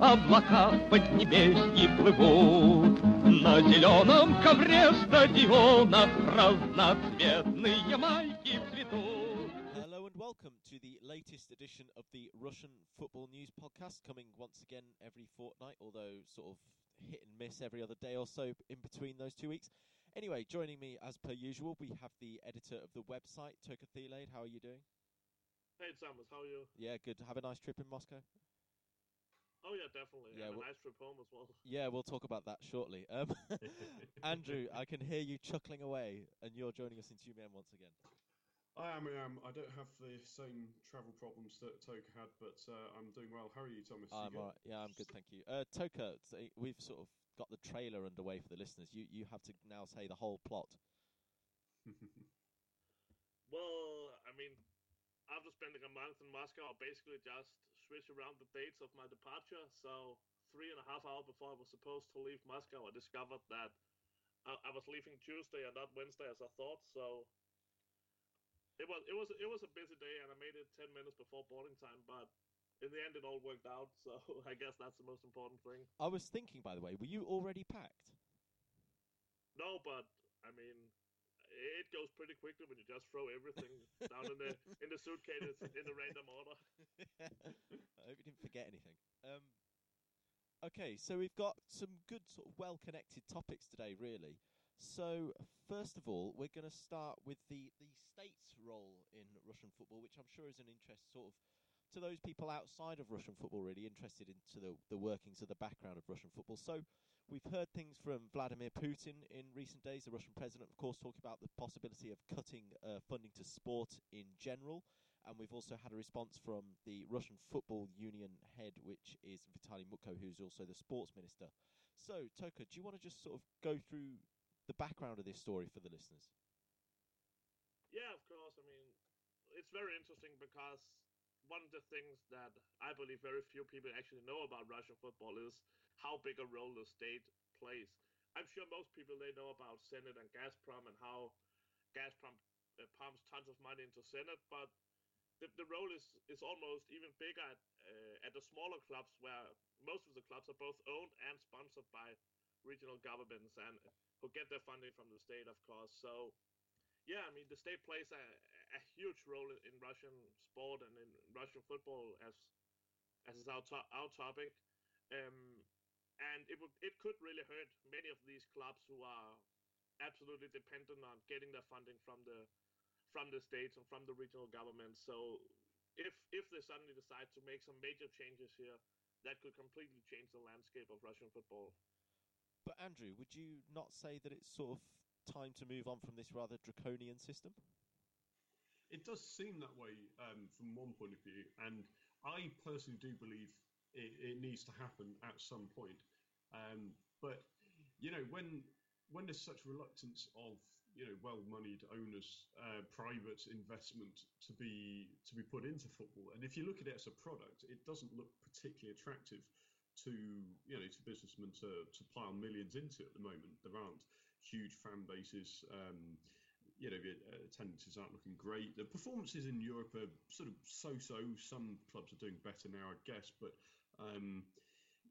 облака плывут. На зеленом ковре стадиона разноцветные майки цветут. Hello and welcome to the latest edition of the Russian Football News Podcast, coming once again every fortnight, although sort of hit and miss every other day or so in between those two weeks. Anyway, joining me as per usual, we have the editor of the website, Toke Theilade. How are you doing? Hey, Samus, How are you? Yeah, good. Have a nice trip in Moscow. Oh yeah, definitely. Yeah, and well- a nice trip home as well. Yeah, we'll talk about that shortly. Um, Andrew, I can hear you chuckling away, and you're joining us in two once again. I am, I am. I don't have the same travel problems that Toka had, but uh, I'm doing well. How are you, Thomas? I'm good? all right. Yeah, I'm good, thank you. Uh, Toka, we've sort of got the trailer underway for the listeners. You you have to now say the whole plot. Well, I mean, after spending a month in Moscow, I basically just switched around the dates of my departure. So three and a half hours before I was supposed to leave Moscow, I discovered that I, I was leaving Tuesday and not Wednesday as I thought. So it was it was it was a busy day, and I made it ten minutes before boarding time, but. In the end, it all worked out, so I guess that's the most important thing. I was thinking, by the way, were you already packed? No, but I mean, it goes pretty quickly when you just throw everything down in the in the suitcases in a random order. I hope you didn't forget anything. Um, okay, so we've got some good, sort of well-connected topics today, really. So, first of all, we're going to start with the, the state's role in Russian football, which I'm sure is an interest sort of to those people outside of Russian football, really interested into the, the workings of the background of Russian football. So, we've heard things from Vladimir Putin in recent days, the Russian president, of course, talking about the possibility of cutting uh, funding to sport in general. And we've also had a response from the Russian Football Union head, which is Vitaly Mutko, who's also the sports minister. So, Toka, do you want to just sort of go through the background of this story for the listeners? Yeah, of course. I mean, it's very interesting because one of the things that I believe very few people actually know about Russian football is how big a role the state plays. I'm sure most people they know about Zenit and Gazprom and how Gazprom uh, pumps tons of money into Zenit, but the, the role is, is almost even bigger at, uh, at the smaller clubs where most of the clubs are both owned and sponsored by regional governments and who get their funding from the state, of course. So, yeah, I mean, the state plays a, a huge role in, Russian sport and in Russian football, as as is our to- our topic. Um, and it would it could really hurt many of these clubs who are absolutely dependent on getting their funding from the from the states and from the regional governments. So, if if they suddenly decide to make some major changes here, that could completely change the landscape of Russian football. But, Andrew, would you not say that it's sort of time to move on from this rather draconian system? It does seem that way um, from one point of view, and I personally do believe it, it needs to happen at some point. Um, but you know, when when there's such reluctance of you know well-moneyed owners, uh, private investment to be to be put into football, and if you look at it as a product, it doesn't look particularly attractive to you know to businessmen to to pile millions into at the moment. There aren't huge fan bases. Um, you know, attendances aren't looking great. The performances in Europe are sort of so-so. Some clubs are doing better now, I guess, but um,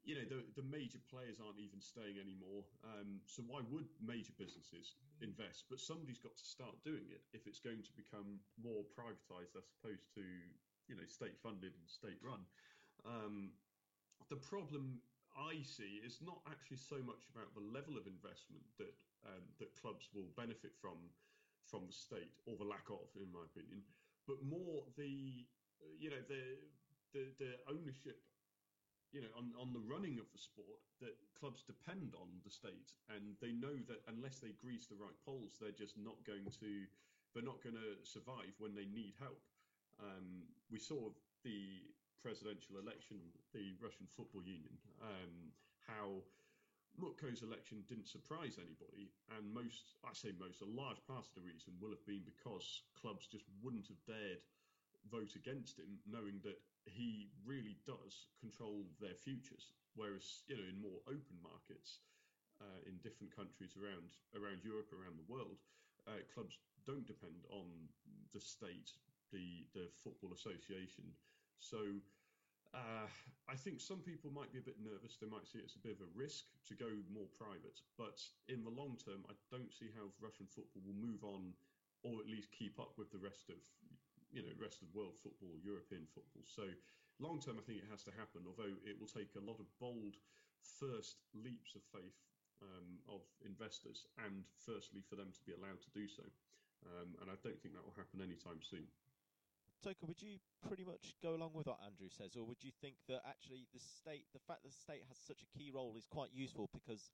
you know, the the major players aren't even staying anymore. Um, so why would major businesses invest? But somebody's got to start doing it if it's going to become more privatized as opposed to you know state funded and state run. Um, the problem I see is not actually so much about the level of investment that um, that clubs will benefit from from the state or the lack of, in my opinion, but more the you know the the, the ownership you know on, on the running of the sport that clubs depend on the state. And they know that unless they grease the right poles they're just not going to they're not going to survive when they need help. Um, we saw the presidential election the russian football union um, how Mutko's election didn't surprise anybody, and most, I say most, a large part of the reason will have been because clubs just wouldn't have dared vote against him, knowing that he really does control their futures. Whereas, you know, in more open markets, uh, in different countries around around Europe, around the world, uh, clubs don't depend on the state, the the football association, So uh, I think some people might be a bit nervous. They might see it as a bit of a risk to go more private. But in the long term, I don't see how Russian football will move on, or at least keep up with the rest of, you know, rest of world football, European football. So long term, I think it has to happen. Although it will take a lot of bold first leaps of faith um, of investors, and firstly for them to be allowed to do so. Um, and I don't think that will happen anytime soon. Toka, would you pretty much go along with what Andrew says, or would you think that actually the state, the fact that the state has such a key role, is quite useful because,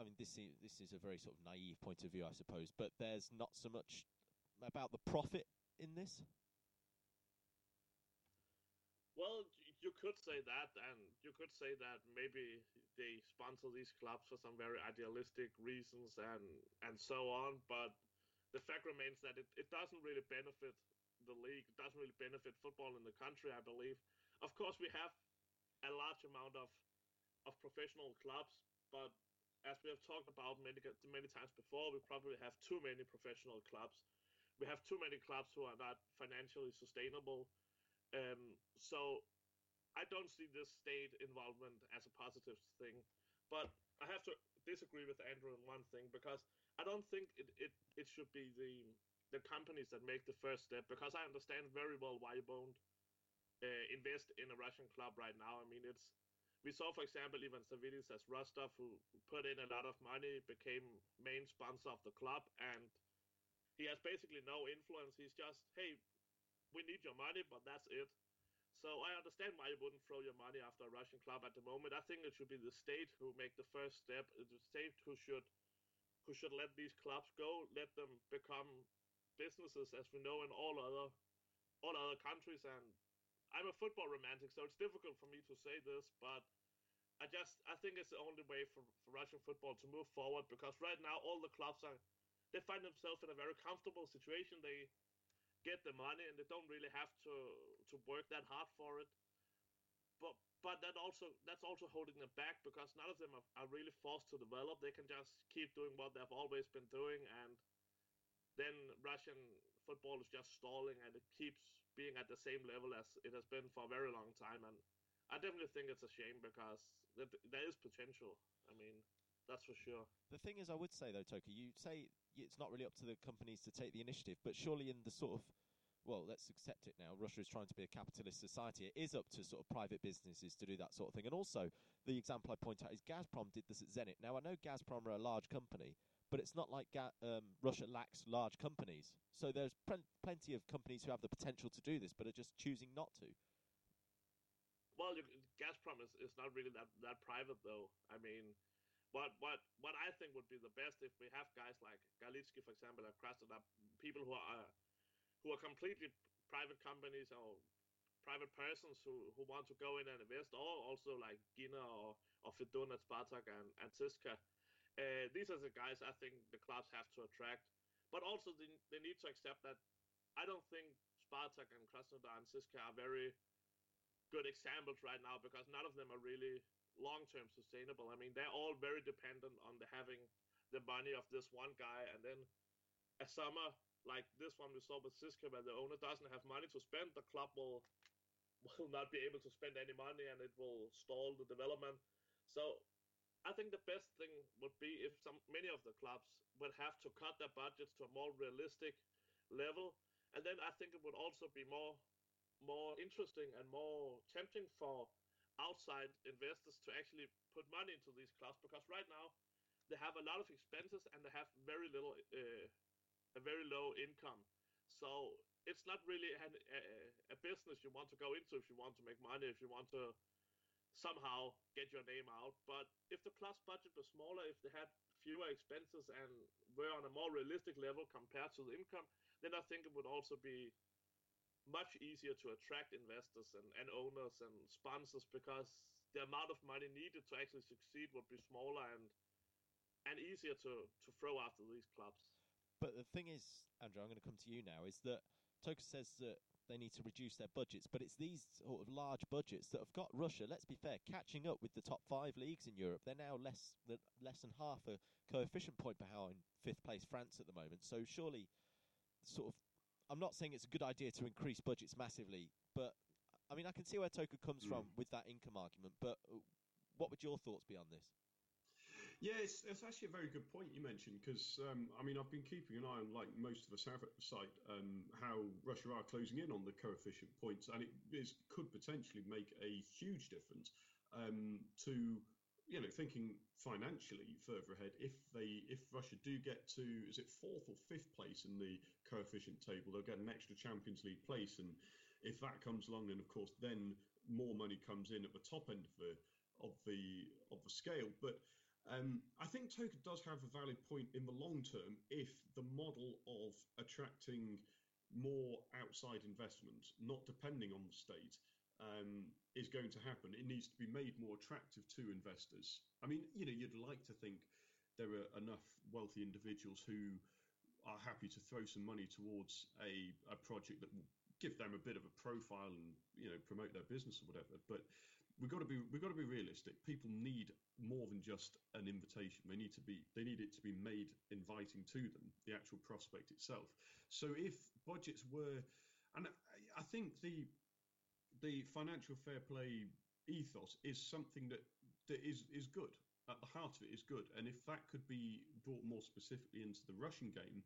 I mean, this is this is a very sort of naive point of view, I suppose, but there's not so much about the profit in this. Well, you could say that, and you could say that maybe they sponsor these clubs for some very idealistic reasons and and so on. But the fact remains that it, it doesn't really benefit the league. It doesn't really benefit football in the country, I believe. Of course, we have a large amount of of professional clubs, but as we have talked about many many times before, we probably have too many professional clubs. We have too many clubs who are not financially sustainable. Um, so I don't see this state involvement as a positive thing. But I have to disagree with Andrew on one thing because I don't think it, it, it should be the the companies that make the first step because I understand very well why you won't uh, invest in a Russian club right now. I mean, it's we saw, for example, even Savvidis as Rostov, who put in a lot of money, became main sponsor of the club, and he has basically no influence. He's just, hey, we need your money, but that's it. So I understand why you wouldn't throw your money after a Russian club at the moment. I think it should be the state who make the first step. It's the state who should who should let these clubs go, let them become businesses as we know in all other all other countries. And I'm a football romantic so it's difficult for me to say this but I just I think it's the only way for, for Russian football to move forward because right now all the clubs are they find themselves in a very comfortable situation. They get the money and they don't really have to to work that hard for it. But but that also that's also holding them back because none of them are, are really forced to develop. They can just keep doing what they've always been doing and then Russian football is just stalling and it keeps being at the same level as it has been for a very long time. And I definitely think it's a shame because there is potential. I mean, that's for sure. The thing is, I would say though, Toka, you say it's not really up to the companies to take the initiative, but surely in the sort of well, let's accept it now. Russia is trying to be a capitalist society. It is up to sort of private businesses to do that sort of thing. And also, the example I point out is Gazprom did this at Zenit. Now, I know Gazprom are a large company, but it's not like um, Russia lacks large companies. So there's pl- plenty of companies who have the potential to do this, but are just choosing not to. Well, Gazprom is, is not really that, that private, though. I mean, what what what I think would be the best if we have guys like Galitsky, for example, and Krasnodar, people who are who are completely private companies or private persons who, who want to go in and invest, or also like Giner or, or Fedun at Spartak and, and CSKA uh, these are the guys I think the clubs have to attract, but also they, they need to accept that I don't think Spartak and Krasnodar and CSKA are very good examples right now because none of them are really long-term sustainable. I mean, they're all very dependent on the having the money of this one guy, and then a summer like this one we saw with CSKA, where the owner doesn't have money to spend, the club will will not be able to spend any money, and it will stall the development. So I think the best thing would be if some many of the clubs would have to cut their budgets to a more realistic level, and then I think it would also be more more interesting and more tempting for outside investors to actually put money into these clubs because right now they have a lot of expenses and they have very little uh, a very low income. So it's not really a, a, a business you want to go into if you want to make money if you want to somehow get your name out. But if the club's budget was smaller, if they had fewer expenses and were on a more realistic level compared to the income, then I think it would also be much easier to attract investors and, and owners and sponsors because the amount of money needed to actually succeed would be smaller and and easier to, to throw after these clubs. But the thing is, Andrew, I'm going to come to you now, is that Toka says that they need to reduce their budgets. But it's these sort of large budgets that have got Russia, let's be fair, catching up with the top five leagues in Europe. They're now less than, less than half a coefficient point behind fifth place France at the moment. So surely, sort of, I'm not saying it's a good idea to increase budgets massively, but I mean, I can see where Toka comes Mm. from with that income argument, but uh, what would your thoughts be on this? Yeah, it's, it's actually a very good point you mentioned because um, I mean I've been keeping an eye on, like most of us have at the site, um, how Russia are closing in on the coefficient points, and it is, could potentially make a huge difference um, to you know thinking financially further ahead. If they if Russia do get to is it fourth or fifth place in the coefficient table, they'll get an extra Champions League place, and if that comes along, then of course then more money comes in at the top end of the of the of the scale, but. Um, I think Toka does have a valid point in the long term if the model of attracting more outside investment, not depending on the state, um, is going to happen. It needs to be made more attractive to investors. I mean, you know, you'd like to think there are enough wealthy individuals who are happy to throw some money towards a, a project that will give them a bit of a profile and you know promote their business or whatever. But we've got to be we've got to be realistic. People need more than just an invitation. They need to be they need it to be made inviting to them, the actual prospect itself. So if budgets were, and I, think the the financial fair play ethos is something that that is is good. At the heart of it is good, and if that could be brought more specifically into the Russian game,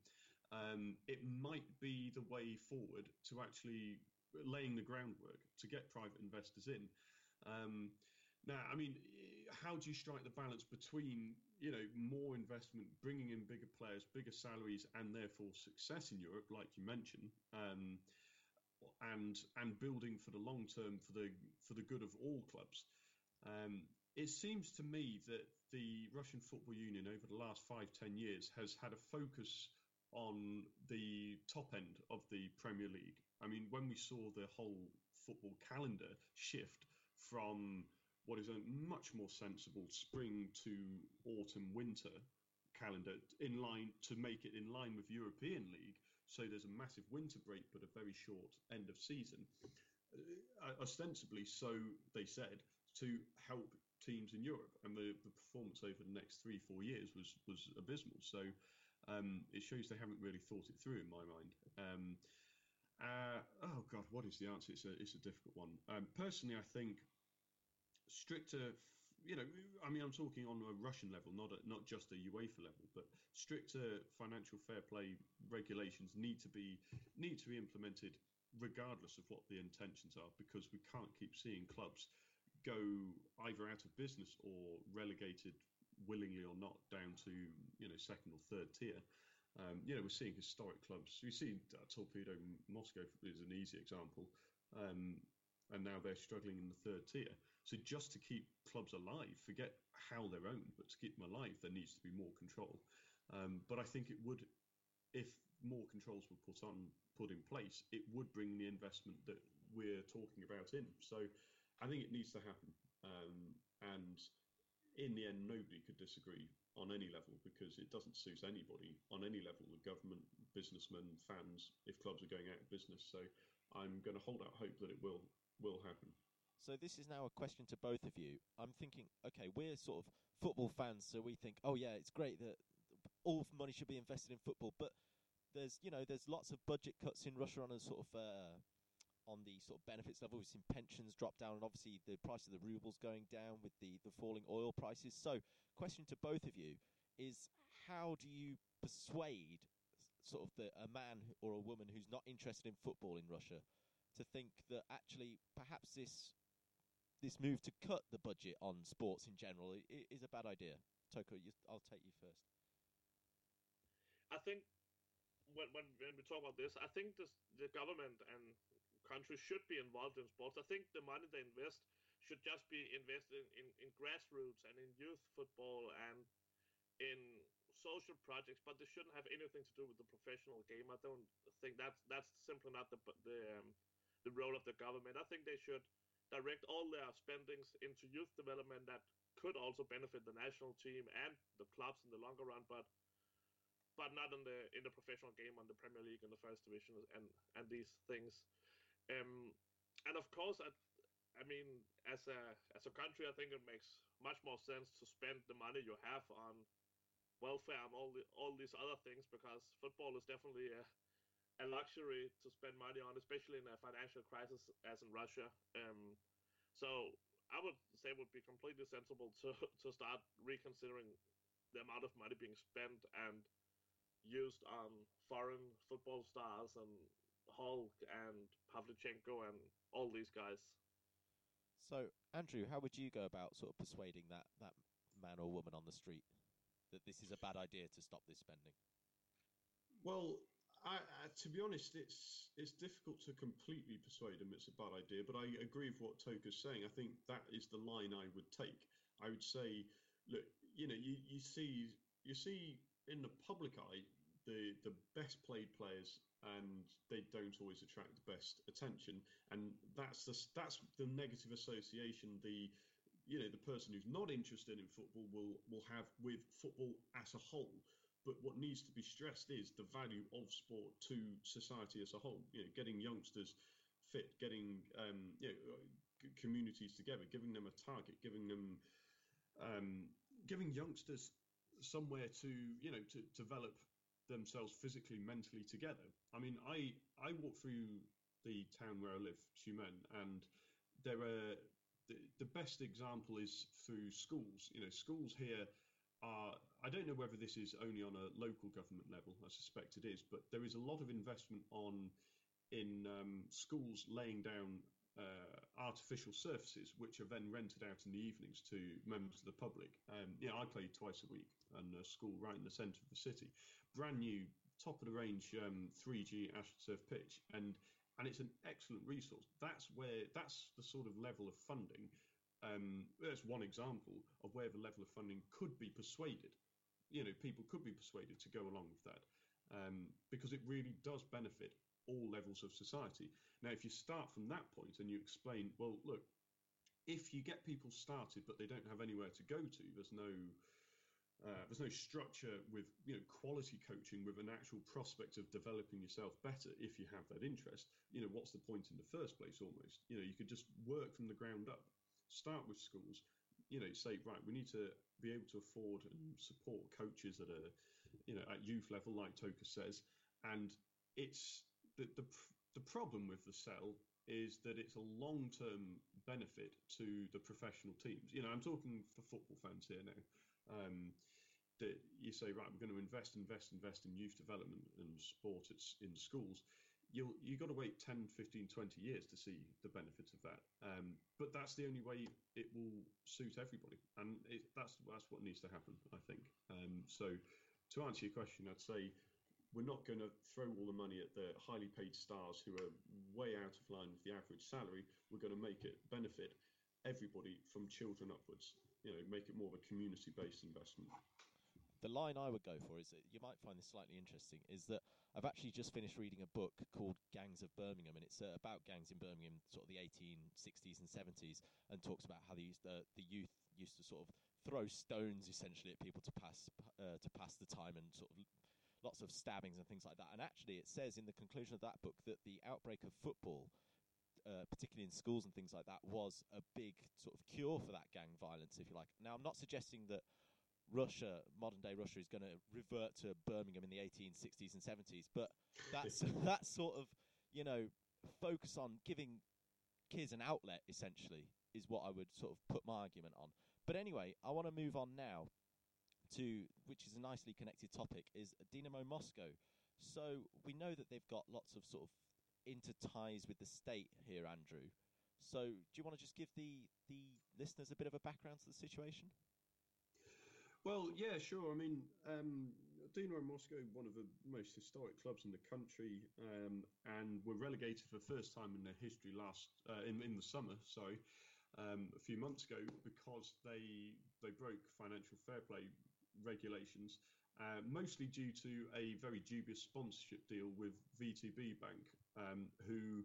um, it might be the way forward to actually laying the groundwork to get private investors in. Um, now, I mean, how do you strike the balance between you know more investment, bringing in bigger players, bigger salaries, and therefore success in Europe, like you mentioned, um, and and building for the long term for the for the good of all clubs? Um, it seems to me that the Russian Football Union over the last five ten years has had a focus on the top end of the Premier League. I mean, when we saw the whole football calendar shift from what is a much more sensible spring to autumn winter calendar in line to make it in line with European League. So there's a massive winter break, but a very short end of season. Uh, ostensibly, so they said, to help teams in Europe, and the, the performance over the next three four years was was abysmal. So um, it shows they haven't really thought it through in my mind. Um, uh, oh God, what is the answer? It's a it's a difficult one. Um, personally, I think stricter. You know, I mean, I'm talking on a Russian level, not a, not just a UEFA level, but stricter financial fair play regulations need to be need to be implemented regardless of what the intentions are, because we can't keep seeing clubs go either out of business or relegated willingly or not down to you know second or third tier. Um, you know, we're seeing historic clubs. We see uh, Torpedo Moscow is an easy example, um, and now they're struggling in the third tier. So just to keep clubs alive, forget how they're owned, but to keep them alive, there needs to be more control. Um, but I think it would, if more controls were put on, put in place, it would bring the investment that we're talking about in. So I think it needs to happen. Um, and in the end, nobody could disagree on any level because it doesn't suit anybody on any level the government, businessmen, fans, if clubs are going out of business. So I'm going to hold out hope that it will will happen. So this is now a question to both of you. I'm thinking, okay, we're sort of football fans, so we think, oh yeah, it's great that all money should be invested in football, but there's you know there's lots of budget cuts in Russia on a sort of uh, on the sort of benefits level. We've seen pensions drop down, and obviously the price of the rubles going down with the the falling oil prices. So, question to both of you is, how do you persuade sort of the, a man or a woman who's not interested in football in Russia to think that actually perhaps this this move to cut the budget on sports in general is a bad idea. Toko, you, I'll take you first. I think when, when, when we talk about this, I think this, the government and countries should be involved in sports. I think the money they invest should just be invested in, in, in grassroots and in youth football and in social projects, but they shouldn't have anything to do with the professional game. I don't think that's that's simply not the the um, the role of the government. I think they should direct all their spendings into youth development that could also benefit the national team and the clubs in the longer run, but but not in the in the professional game on the Premier League and the first division and and these things. Um, and of course, I, I mean, as a as a country, I think it makes much more sense to spend the money you have on welfare and all the all these other things because football is definitely a a luxury to spend money on, especially in a financial crisis as in Russia. Um, so I would say it would be completely sensible to to start reconsidering the amount of money being spent and used on foreign football stars and Hulk and Pavlyuchenko and all these guys. So, Andrew, how would you go about sort of persuading that, that man or woman on the street that this is a bad idea to stop this spending? Well, I, I, to be honest, it's it's difficult to completely persuade them it's a bad idea. But I agree with what Toka's saying. I think that is the line I would take. I would say, look, you know, you, you see you see in the public eye the the best played players, and they don't always attract the best attention, and that's the that's the negative association the you know the person who's not interested in football will will have with football as a whole but what needs to be stressed is the value of sport to society as a whole. You know, getting youngsters fit, getting um, you know, communities together, giving them a target, giving them um, giving youngsters somewhere to you know to develop themselves physically, mentally together. I mean, I I walk through the town where I live, Tyumen, and there are the, the best example is through schools. You know, schools here I don't know whether this is only on a local government level, I suspect it is, but there is a lot of investment on in um, schools laying down uh, artificial surfaces, which are then rented out in the evenings to members of the public. Um, yeah, I play twice a week in a school right in the centre of the city, brand new, top of the range um, 3G AstroTurf pitch, and and it's an excellent resource. That's where that's the sort of level of funding um, that's one example of where the level of funding could be persuaded. You know, people could be persuaded to go along with that um, because it really does benefit all levels of society. Now, if you start from that point and you explain, well, look, if you get people started but they don't have anywhere to go to, there's no uh, there's no structure with you know quality coaching with an actual prospect of developing yourself better if you have that interest. You know, what's the point in the first place? Almost, you know, you could just work from the ground up start with schools. You know, say right, we need to be able to afford and support coaches at a, you know, at youth level, like Toka says, and it's the the the problem with the cell is that it's a long term benefit to the professional teams. You know, I'm talking for football fans here now. Um, that you say, right, we're going to invest, invest, invest in youth development and sport it's in schools you'll you got to wait 10 15 20 years to see the benefits of that. Um, but that's the only way it will suit everybody. And it, that's that's what needs to happen i think. Um, so to answer your question i'd say we're not going to throw all the money at the highly paid stars who are way out of line with the average salary. We're going to make it benefit everybody from children upwards you know make it more of a community based investment. The line I would go for is that you might find this slightly interesting is that I've actually just finished reading a book called Gangs of Birmingham, and it's uh, about gangs in Birmingham, sort of the 1860s and 70s, and talks about how the uh, the youth used to sort of throw stones essentially at people to pass uh, to pass the time and sort of lots of stabbings and things like that. And actually, it says in the conclusion of that book that the outbreak of football. Uh, particularly in schools and things like that, was a big sort of cure for that gang violence, if you like. Now, I'm not suggesting that Russia, modern day Russia, is going to revert to Birmingham in the 1860s and 70s. But that's that sort of, you know, focus on giving kids an outlet essentially is what I would sort of put my argument on. But anyway, I want to move on now to which is a nicely connected topic is Dynamo Moscow. So we know that they've got lots of sort of interties with the state here, Andrew. So do you want to just give the the listeners a bit of a background to the situation? Well, yeah, sure. I mean, um, Dynamo Moscow, one of the most historic clubs in the country, um, and were relegated for the first time in their history last uh, in in the summer. Sorry, um, a few months ago because they they broke financial fair play regulations, uh, mostly due to a very dubious sponsorship deal with VTB Bank, um, who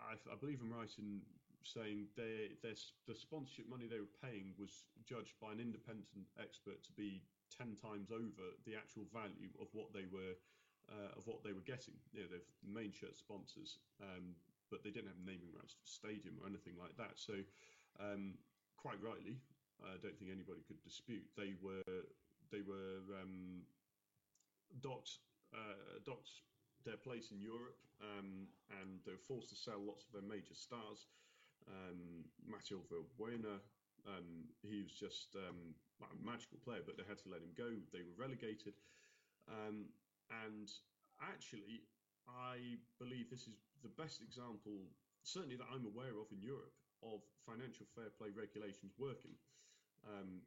I, I, believe I'm right in saying they, their, the sponsorship money they were paying was judged by an independent expert to be 10 times over the actual value of what they were uh, of what they were getting. You know, they're main shirt sponsors, um, but they didn't have naming rights to the stadium or anything like that. So, um, quite rightly, I don't think anybody could dispute they were they were um, docked uh, docked their place in Europe, um, and they were forced to sell lots of their major stars. Um, Mathieu Valbuena, um, he was just um, a magical player, but they had to let him go. They were relegated, um, and actually, I believe this is the best example, certainly that I'm aware of in Europe, of financial fair play regulations working. Um,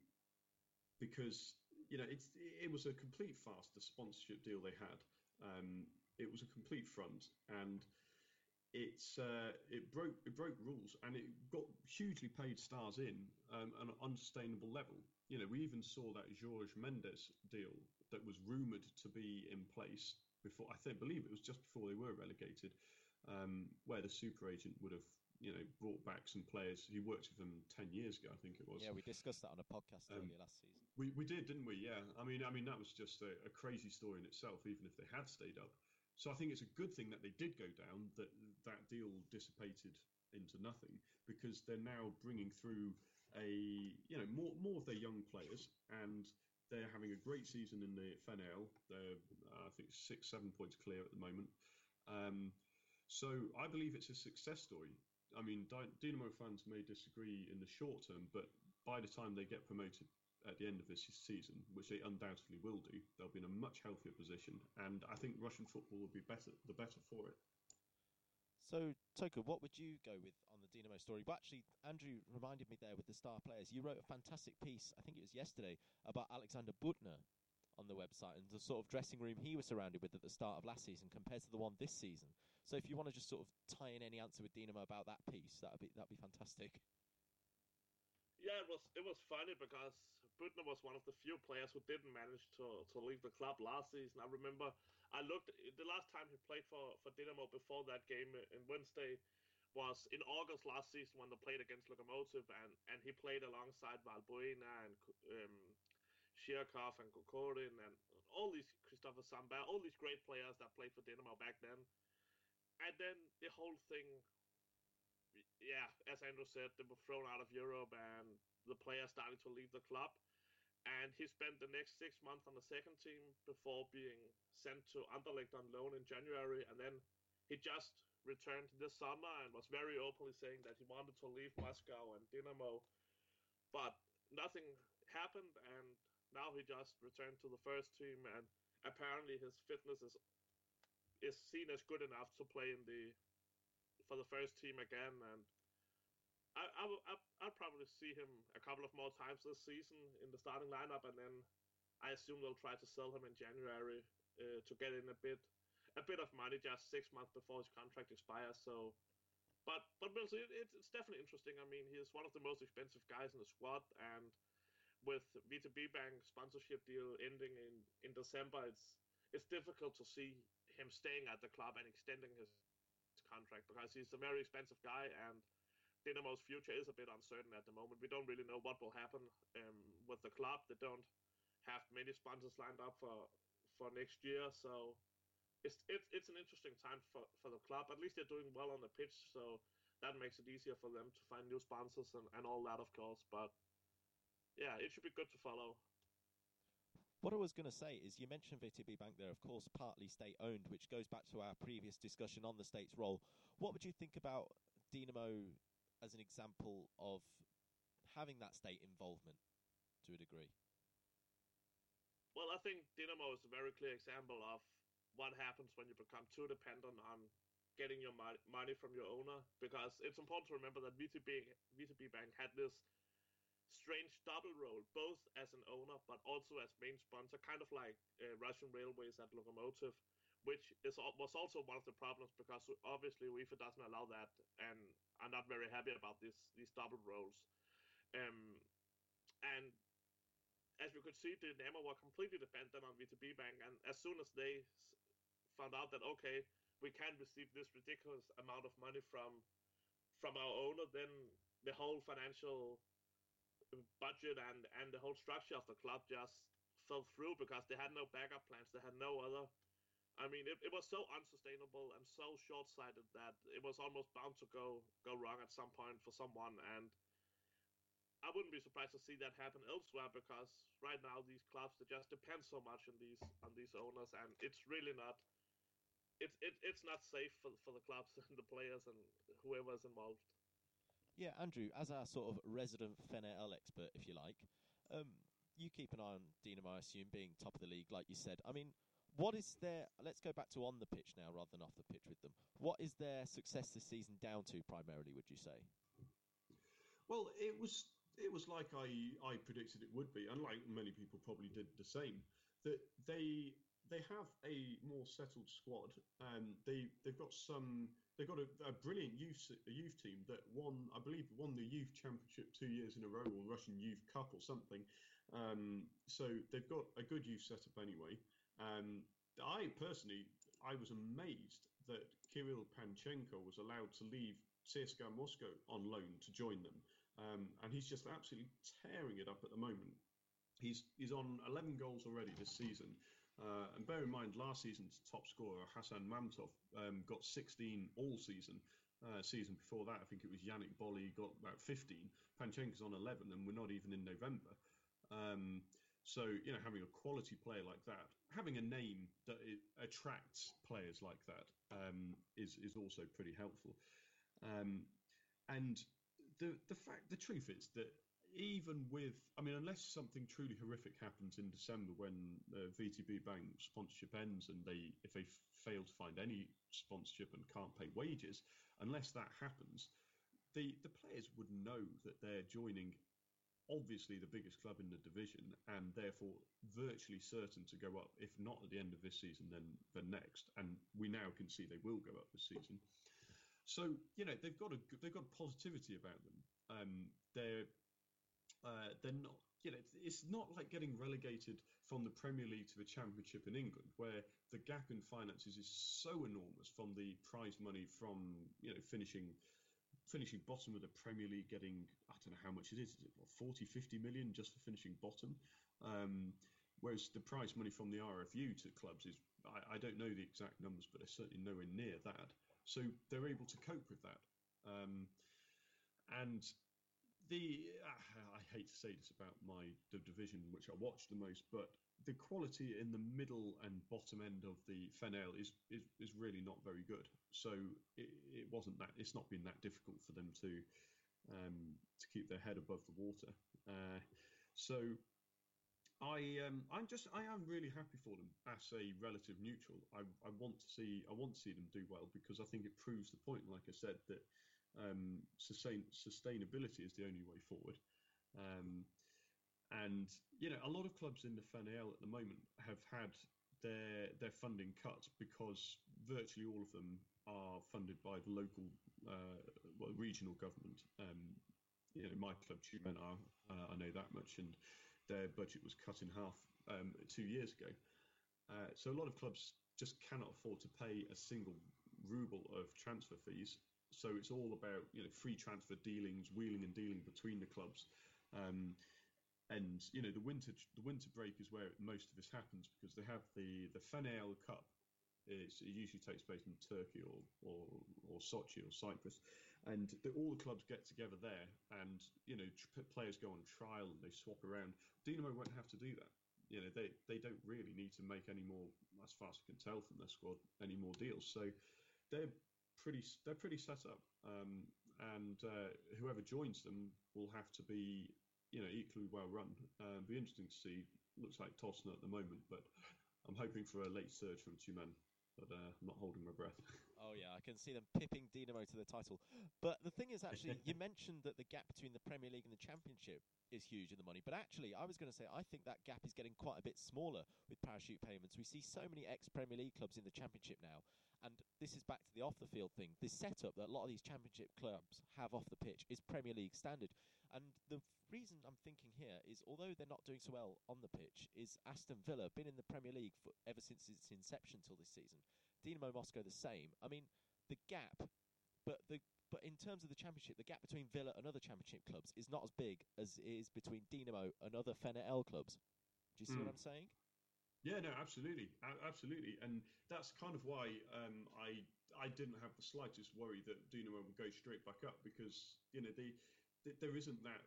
because you know it's it was a complete farce the sponsorship deal they had. Um, it was a complete front, and it's uh, it broke it broke rules, and it got hugely paid stars in um, an unsustainable level. You know, we even saw that Jorge Mendes deal that was rumored to be in place before. I think believe it was just before they were relegated, um, where the super agent would have you know brought back some players. He worked with them ten years ago, I think it was. Yeah, we discussed that on a podcast Um, earlier last season. We we did, didn't we? Yeah. I mean, I mean that was just a, a crazy story in itself, even if they had stayed up. So I think it's a good thing that they did go down. That that deal dissipated into nothing because they're now bringing through a you know more more of their young players and they're having a great season in the FNL. They're I think six seven points clear at the moment. Um, so I believe it's a success story. I mean, Dy- Dynamo fans may disagree in the short term, but by the time they get promoted at the end of this season, which they undoubtedly will do, they'll be in a much healthier position, and I think Russian football will be better, the better for it. So, Toka, what would you go with on the Dynamo story? But actually, Andrew reminded me there with the star players. You wrote a fantastic piece, I think it was yesterday, about Alexander Büttner on the website and the sort of dressing room he was surrounded with at the start of last season compared to the one this season. So, if you want to just sort of tie in any answer with Dynamo about that piece, that'd be that'd be fantastic. Yeah, it was it was funny because Büttner was one of the few players who didn't manage to to leave the club last season. I remember I looked the last time he played for for Dynamo before that game in Wednesday was in August last season when they played against Lokomotiv and and he played alongside Valbuena and um, Zhirkov and Kokorin and all these Christopher Samba, all these great players that played for Dynamo back then. And then the whole thing yeah, as Andrew said, they were thrown out of Europe and the players started to leave the club. And he spent the next six months on the second team before being sent to Anderlecht on loan in January. And then he just returned this summer and was very openly saying that he wanted to leave Moscow and Dynamo. But nothing happened, and now he just returned to the first team. And apparently his fitness is is seen as good enough to play in the for the first team again, and I, I, will- I'll probably see him a couple of more times this season in the starting lineup, and then I assume they'll try to sell him in January uh, to get in a bit, a bit of money just six months before his contract expires. So, but but. It's, it's definitely interesting. I mean, he's one of the most expensive guys in the squad, and with VTB Bank sponsorship deal ending in in December, it's it's difficult to see him staying at the club and extending his contract because he's a very expensive guy and Dynamo's future is a bit uncertain at the moment. We don't really know what will happen um, with the club. They don't have many sponsors lined up for for next year, so it's it's it's an interesting time for for the club. At least they're doing well on the pitch, so that makes it easier for them to find new sponsors and, and all that, of course. But yeah, it should be good to follow. What I was going to say is, you mentioned VTB Bank there, of course, partly state owned, which goes back to our previous discussion on the state's role. What would you think about Dynamo as an example of having that state involvement to a degree? Well, I think Dynamo is a very clear example of what happens when you become too dependent on getting your money from your owner. Because it's important to remember that VTB, VTB Bank had this strange double role, both as an owner but also as main sponsor, kind of like uh, Russian Railways at Lokomotiv, which is was also one of the problems because obviously UEFA doesn't allow that and are not very happy about this these double roles. Um, and as we could see, Dynamo were completely dependent on VTB Bank, and as soon as they found out that okay, we can receive this ridiculous amount of money from from our owner, then the whole financial budget and and the whole structure of the club just fell through because they had no backup plans. They had no other. I mean, it, it was so unsustainable and so short-sighted that it was almost bound to go go wrong at some point for someone. And I wouldn't be surprised to see that happen elsewhere because right now these clubs they just depend so much on these on these owners, and it's really not it's it, it's not safe for for the clubs and the players and whoever's involved. Yeah, Andrew, as our sort of resident FNL expert, if you like, um, you keep an eye on Dinamo, I assume, being top of the league, like you said. I mean, what is their? Let's go back to on the pitch now, rather than off the pitch with them. What is their success this season down to primarily? Would you say? Well, it was it was like I I predicted it would be, and like many people probably did the same. That they they have a more settled squad. Um, they they've got some. They've got a, a brilliant youth a youth team that won, I believe, won the youth championship two years in a row, or Russian Youth Cup or something. Um, so they've got a good youth setup anyway. Um, I personally, I was amazed that Kirill Panchenko was allowed to leave CSKA Moscow on loan to join them, um, and he's just absolutely tearing it up at the moment. He's he's on 11 goals already this season. Uh, and bear in mind, last season's top scorer, Hassan Mamtov, um, got 16 all season. Uh, season before that, I think it was Yannick Bolly got about 15. Panchenko's on 11, and we're not even in November. Um, so, you know, having a quality player like that, having a name that attracts players like that um, is is also pretty helpful. Um, and the the fact, the truth is that even with, I mean, unless something truly horrific happens in December when the VTB Bank sponsorship ends and they, if they fail to find any sponsorship and can't pay wages, unless that happens, the the players would know that they're joining obviously the biggest club in the division and therefore virtually certain to go up, if not at the end of this season, then the next. And we now can see they will go up this season. So you know they've got a they've got positivity about them. Um, they're uh, they're not you know it's not like getting relegated from the Premier League to the Championship in England, where the gap in finances is so enormous from the prize money from you know finishing finishing bottom of the Premier League, getting I don't know how much it is, is it what, 40, 50 million just for finishing bottom? Um, whereas the prize money from the RFU to clubs is I, I, don't know the exact numbers, but they're certainly nowhere near that. So they're able to cope with that. Um, and the uh, I hate to say this about my the division which I watch the most, but the quality in the middle and bottom end of the FNL is, is, is really not very good. So it, it wasn't that it's not been that difficult for them to um, to keep their head above the water. Uh, so I um, I'm just I am really happy for them as a relative neutral. I, I want to see I want to see them do well because I think it proves the point. Like I said, that um, sustain sustainability is the only way forward. Um, and you know, a lot of clubs in the FNL at the moment have had their their funding cut because virtually all of them are funded by the local, uh, well, regional government. Um, you know, my club, Tyumen, are, uh, I know that much, and their budget was cut in half um, two years ago. Uh, so a lot of clubs just cannot afford to pay a single ruble of transfer fees. So it's all about you know free transfer dealings, wheeling and dealing between the clubs. Um, and you know the winter the winter break is where most of this happens because they have the the FNL Cup. It's, it usually takes place in Turkey or, or or Sochi or Cyprus, and the, all the clubs get together there, and you know tr- players go on trial and they swap around. Dinamo won't have to do that. You know they they don't really need to make any more, as far as I can tell from their squad, any more deals. So they're pretty they're pretty set up, um, and uh, whoever joins them will have to be you know, equally well run. Uh, be interesting to see. Looks like Tosno at the moment, but I'm hoping for a late surge from Tyumen. But uh, I'm not holding my breath. Oh yeah, I can see them pipping Dinamo to the title. But the thing is, actually, you mentioned that the gap between the Premier League and the Championship is huge in the money. But actually, I was going to say I think that gap is getting quite a bit smaller with parachute payments. We see so many ex-Premier League clubs in the Championship now, and this is back to the off-the-field thing. This setup that a lot of these Championship clubs have off the pitch is Premier League standard. And the reason I'm thinking here is, although they're not doing so well on the pitch, is Aston Villa been in the Premier League for ever since its inception till this season. Dinamo Moscow the same. I mean, the gap, but the but in terms of the championship, the gap between Villa and other championship clubs is not as big as it is between Dinamo and other FNL clubs. Do you see mm. what hmm. I'm saying? Yeah, no, absolutely, A- absolutely, and that's kind of why um, I I didn't have the slightest worry that Dinamo would go straight back up because you know the there isn't that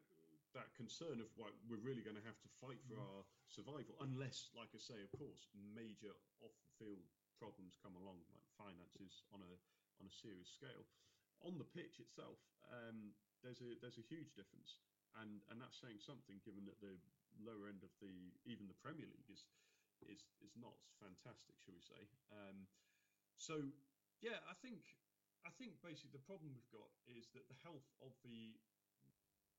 that concern of what we're really going to have to fight for mm. our survival, unless, like I say, of course, major off the field problems come along, like finances on a on a serious scale. On the pitch itself, um, there's a there's a huge difference, and and that's saying something given that the lower end of the even the Premier League is is is not fantastic, shall we say? Um, so yeah, I think I think basically the problem we've got is that the health of the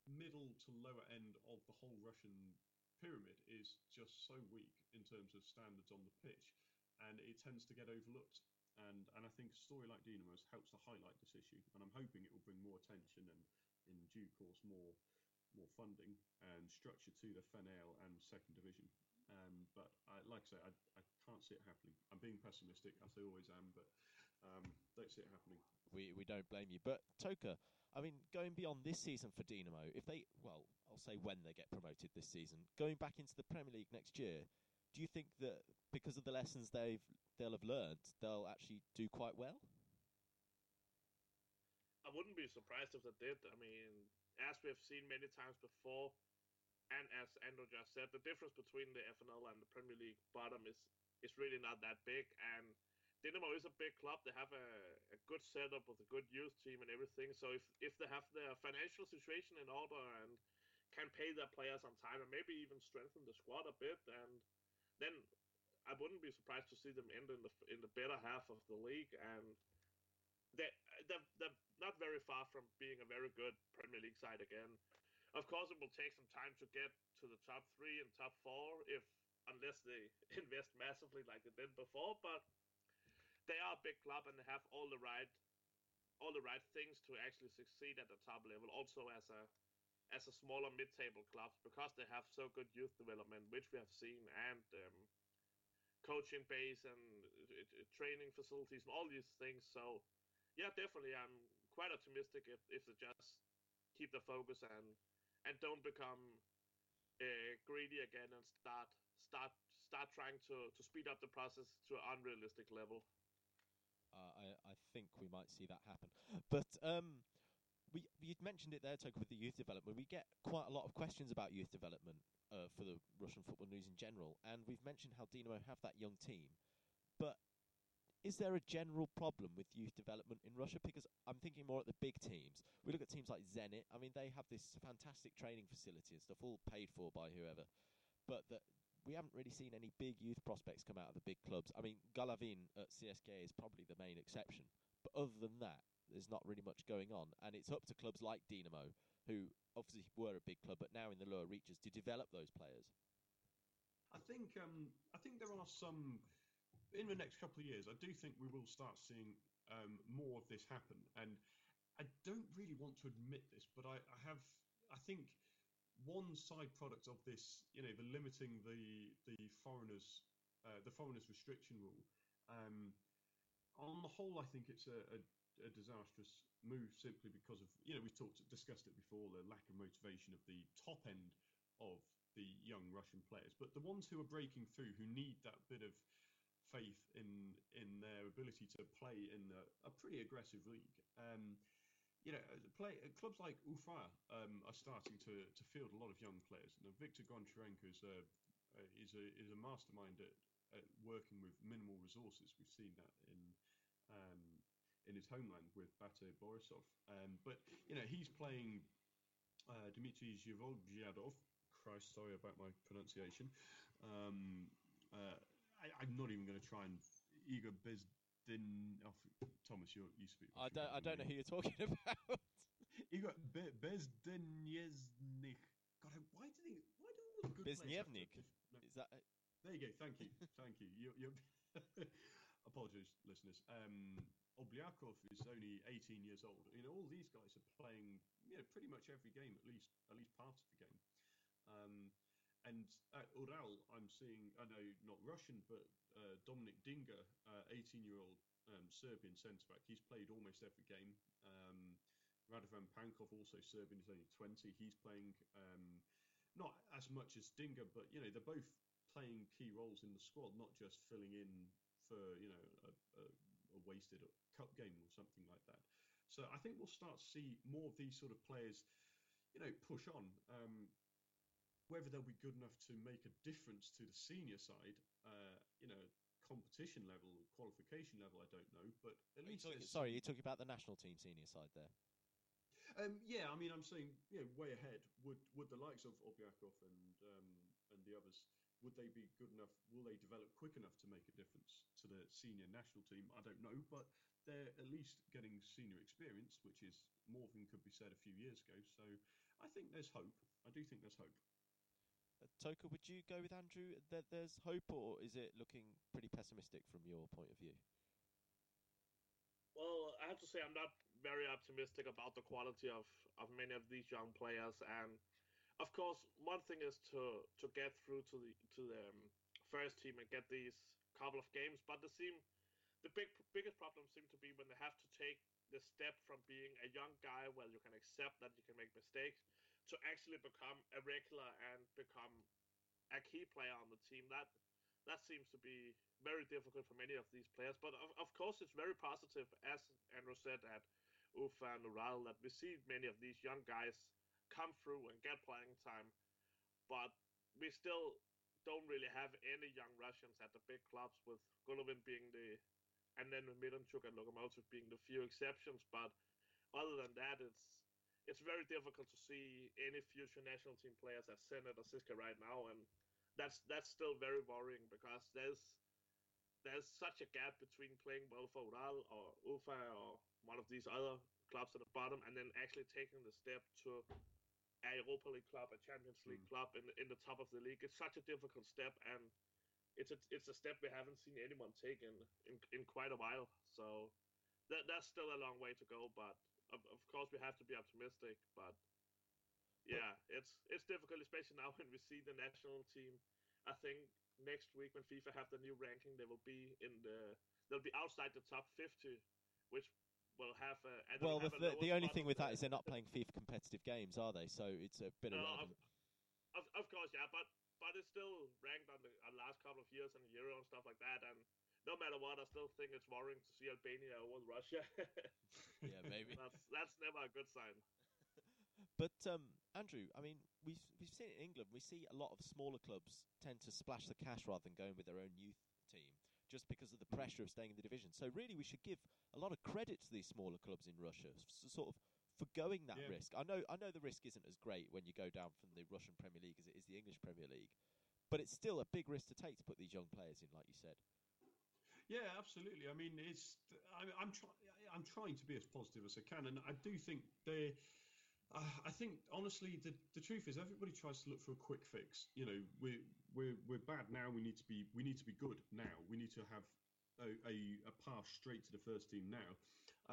middle to lower end of the whole Russian pyramid is just so weak in terms of standards on the pitch, and it tends to get overlooked. And and I think a story like Dinamo's helps to highlight this issue, and I'm hoping it will bring more attention and, in due course, more more funding and structure to the FNL and second division. Um, but I, like I say, I, I can't see it happening. I'm being pessimistic, as I always am, but um, don't see it happening. We we don't blame you. But Toke, I mean, going beyond this season for Dinamo, if they, well, I'll say when they get promoted this season, going back into the Premier League next year, do you think that because of the lessons they've they'll have learned, they'll actually do quite well? I wouldn't be surprised if they did. I mean, as we have seen many times before, and as Andrew just said, the difference between the FNL and the Premier League bottom is is really not that big, and Dinamo is a big club. They have a, a good setup with a good youth team and everything. So if if they have their financial situation in order and can pay their players on time and maybe even strengthen the squad a bit, and then I wouldn't be surprised to see them end in the in the better half of the league. And they they're, they're not very far from being a very good Premier League side again. Of course, it will take some time to get to the top three and top four if unless they invest massively like they did before, but they are a big club and they have all the right all the right things to actually succeed at the top level. Also as a as a smaller mid-table club because they have so good youth development, which we have seen, and um, coaching base and uh, uh, training facilities and all these things. So yeah, definitely, I'm quite optimistic if if they just keep the focus and and don't become uh, greedy again and start start start trying to to speed up the process to an unrealistic level. Uh, I, I think we might see that happen. But um, we you mentioned it there, Toke, with the youth development. We get quite a lot of questions about youth development uh, for the Russian football news in general, and we've mentioned how Dinamo have that young team. Is there a general problem with youth development in Russia? Because I'm thinking more at the big teams. We look at teams like Zenit. I mean, they have this fantastic training facility and stuff, all paid for by whoever. But the, we haven't really seen any big youth prospects come out of the big clubs. I mean, Golovin at CSKA is probably the main exception. But other than that, there's not really much going on. And it's up to clubs like Dinamo, who obviously were a big club, but now in the lower reaches, to develop those players. I think um, I think there are some in the next couple of years. I do think we will start seeing um, more of this happen, and I don't really want to admit this, but I, I have I think one side product of this, you know, the limiting the the foreigners uh, the foreigners restriction rule. Um, on the whole, I think it's a, a, a, disastrous move simply because of you know we've talked discussed it before the lack of motivation of the top end of the young Russian players, but the ones who are breaking through who need that bit of faith in in their ability to play in a, pretty aggressive league. Um, you know, uh, play uh, clubs like Ufa um, are starting to, to field a lot of young players. Now, Viktor Goncharenko is a, uh, is a is a mastermind at, at, working with minimal resources. We've seen that in um, in his homeland with Bate Borisov. Um, but you know, he's playing uh, Dmitry Zhivoglyadov. Christ, sorry about my pronunciation. Um, uh, I, am not even going to try and Igor Bez then oh, Thomas, you you speak. I don't I don't know who you're talking about. got Be- Bezdenieznik. God, why do they? Why do all the good Beznievnik? No. Is that? There you go. Thank you. Thank you. You. you apologies, listeners. Um, Oblyakov is only 18 years old. You know, all these guys are playing, you know, pretty much every game, at least at least part of the game. Um, and at Ural, I'm seeing, I know not Russian, but uh, Dominik Dinga, 18 uh, year old um, Serbian centre back. He's played almost every game. Um, Radovan Pankov, also Serbian, is only 20. He's playing um, not as much as Dinga, but you know they're both playing key roles in the squad, not just filling in for you know a, a, a wasted cup game or something like that. So I think we'll start to see more of these sort of players, you know, push on. Um, whether they'll be good enough to make a difference to the senior side, uh, you know, competition level, qualification level, I don't know. But at Are you talking, sorry, you're talking about the national team senior side there. Um, yeah, I mean, I'm saying, you know, way ahead. Would would the likes of Obyakov and um, and the others would they be good enough? Will they develop quick enough to make a difference to the senior national team? I don't know, but they're at least getting senior experience, which is more than could be said a few years ago. So I think there's hope. I do think there's hope. Uh, Toke, would you go with Andrew? That there's hope, or is it looking pretty pessimistic from your point of view? Well, I have to say I'm not very optimistic about the quality of, of many of these young players, and of course, one thing is to to get through to the to the um, first team and get these couple of games, but the seem the big biggest problem seems to be when they have to take the step from being a young guy where you can accept that you can make mistakes to actually become a regular and become a key player on the team. That that seems to be very difficult for many of these players. But of, of course, it's very positive, as Andrew said at Ufa and Ural, that we see many of these young guys come through and get playing time. But we still don't really have any young Russians at the big clubs, with Golovin being the, and then Miranchuk and Lokomotiv being the few exceptions. But other than that, it's it's very difficult to see any future national team players at Zenit or CSKA right now, and that's that's still very worrying because there's there's such a gap between playing well for Ural or Ufa or one of these other clubs at the bottom, and then actually taking the step to a Europa League club, a Champions League Mm. club in in the top of the league. It's such a difficult step, and it's a it's a step we haven't seen anyone take in in, in quite a while. So that that's still a long way to go, but of, of course we have to be optimistic. But yeah, it's it's difficult, especially now when we see the national team. I think next week when FIFA have the new ranking, they will be in the they'll be outside the top 50, which will have a. Well, the, have the, the only thing with that is they're not playing FIFA competitive games, are they? So it's a bit No, irrelevant. Of, of course, yeah, but but it's still ranked on the on last couple of years and Euro and stuff like that. And no matter what, I still think it's worrying to see Albania over Russia. yeah, maybe. that's that's never a good sign. But um, Andrew, I mean, we've we've seen it in England. We see a lot of smaller clubs tend to splash the cash rather than going with their own youth team, just because of the pressure of staying in the division. So really, we should give a lot of credit to these smaller clubs in Russia, s- sort of for going that Yeah. risk. I know I know the risk isn't as great when you go down from the Russian Premier League as it is the English Premier League, but it's still a big risk to take to put these young players in, like you said. Yeah, absolutely. I mean, it's I, I'm trying I'm trying to be as positive as I can, and I do think they. I think honestly, the, the truth is everybody tries to look for a quick fix. You know, we're we're we're bad now. We need to be we need to be good now. We need to have a, a, a path straight to the first team now.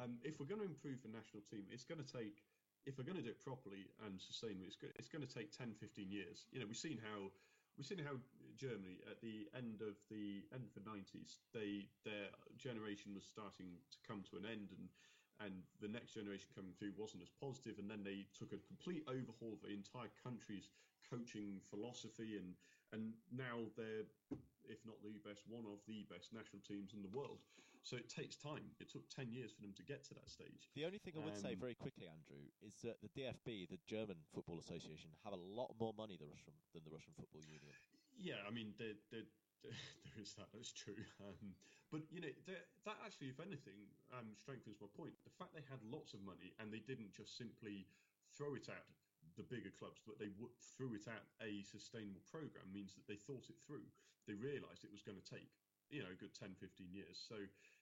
Um, if we're going to improve the national team, it's going to take if we're going to do it properly and sustainably, it's, go, it's going to take 10, 15 years. You know, we've seen how we've seen how Germany at the end of the end of the nineties, they their generation was starting to come to an end, and and the next generation coming through wasn't as positive. and then they took a complete overhaul of the entire country's coaching philosophy, and and now they're if not the best, one of the best national teams in the world. So it takes time. It took ten years for them to get to that stage. The only thing I would say Um, very quickly, Andrew, is that the DFB, the German Football Association, have a lot more money than the Russian than the Russian Football Union. Yeah, I mean, there, there, there is that. That's true. Um, but you know, there- that actually, if anything, um, strengthens my point. The fact they had lots of money and they didn't just simply throw it at the bigger clubs, but they w- threw it at a sustainable program means that they thought it through. They realised it was going to take you know a good 10, 15 years. So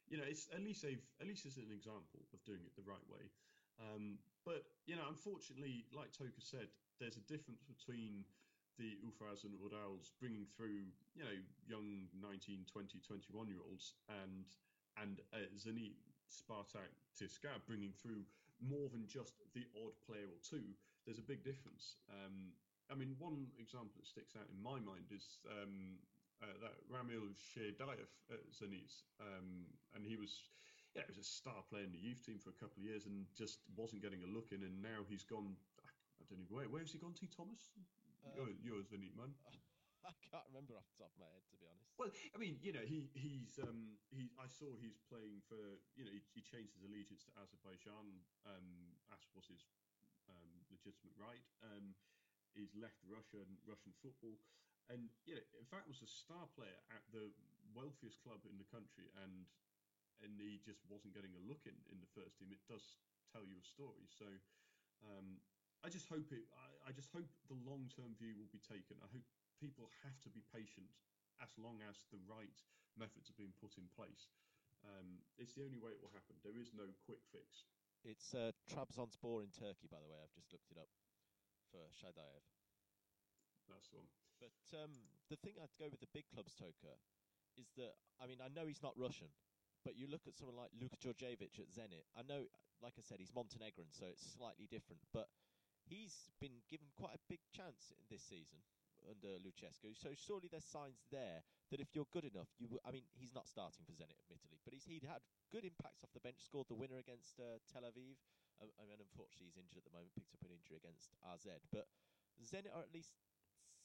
you know, it's at least they've at least it's an example of doing it the right way. Um, but you know, unfortunately, like Toke said, there's a difference between the Ufas and Urals bringing through, you know, young 19, 20, 21 year olds and and uh, Zenit, Spartak, CSKA bringing through more than just the odd player or two. There's a big difference. Um, I mean, one example that sticks out in my mind is um, uh, that Ramil Sheydayev at Zenit, um, and he was. Yeah, he was a star player in the youth team for a couple of years and just wasn't getting a look in. And now he's gone. I don't even know where. Where has he gone to, Thomas? You're, Um, you're a Zenit man. I can't remember off the top of my head, to be honest. Well, I mean, you know, he he's um he I saw he's playing for you know he, he changed his allegiance to Azerbaijan um as was his um, legitimate right. Um, he's left Russia and Russian football, and you know, in fact, was a star player at the wealthiest club in the country, and and he just wasn't getting a look in in the first team. It does tell you a story. So um, I just hope it. I, I just hope the long term view will be taken. I hope people have to be patient as long as the right methods are being put in place. Um, it's the only way it will happen. There is no quick fix. It's uh, Trabzonspor in Turkey, by the way. I've just looked it up for Sheydayev. That's the one. But um, the thing I'd go with the big clubs, Toke, is that I mean I know he's not Russian, but you look at someone like Luka Djordjevic at Zenit. I know, like I said, he's Montenegrin, so it's slightly different. But he's been given quite a big chance this season under Lucescu. So surely there's signs there that if you're good enough, you. W- I mean, he's not starting for Zenit, admittedly, but he's he'd had good impacts off the bench. Scored the winner against uh, Tel Aviv. Um, I mean, unfortunately, he's injured at the moment. Picked up an injury against AZ, but Zenit are at least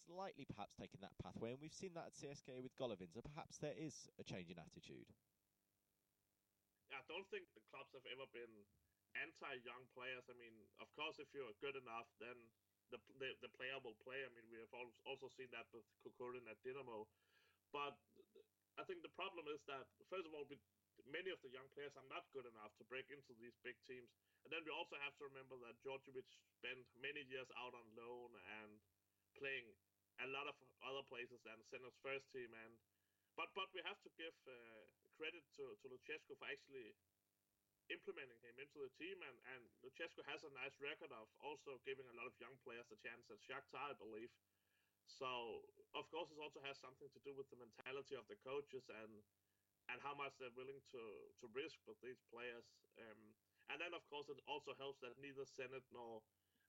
slightly perhaps taking that pathway, and we've seen that at CSK with Golovin. So perhaps there is a change in attitude. I don't think the clubs have ever been anti-young players. I mean, course, if you're good enough, then the the, the player will play. I mean, we have also seen that with Kokorin at Dynamo. But I think the problem is that first of all, many of the young players are not good enough to break into these big teams. And then we also have to remember that Djordjevic spent many years out on loan and playing a lot of other places than Zenit's first team. And but but we have to give uh, credit to to Lucescu for actually implementing him into the team, and and Lucescu has a nice record of also giving a lot of young players a chance at Shakhtar, I believe. So of course, it also has something to do with the mentality of the coaches and and how much they're willing to to risk with these players. Um, and then of course, it also helps that neither Zenit nor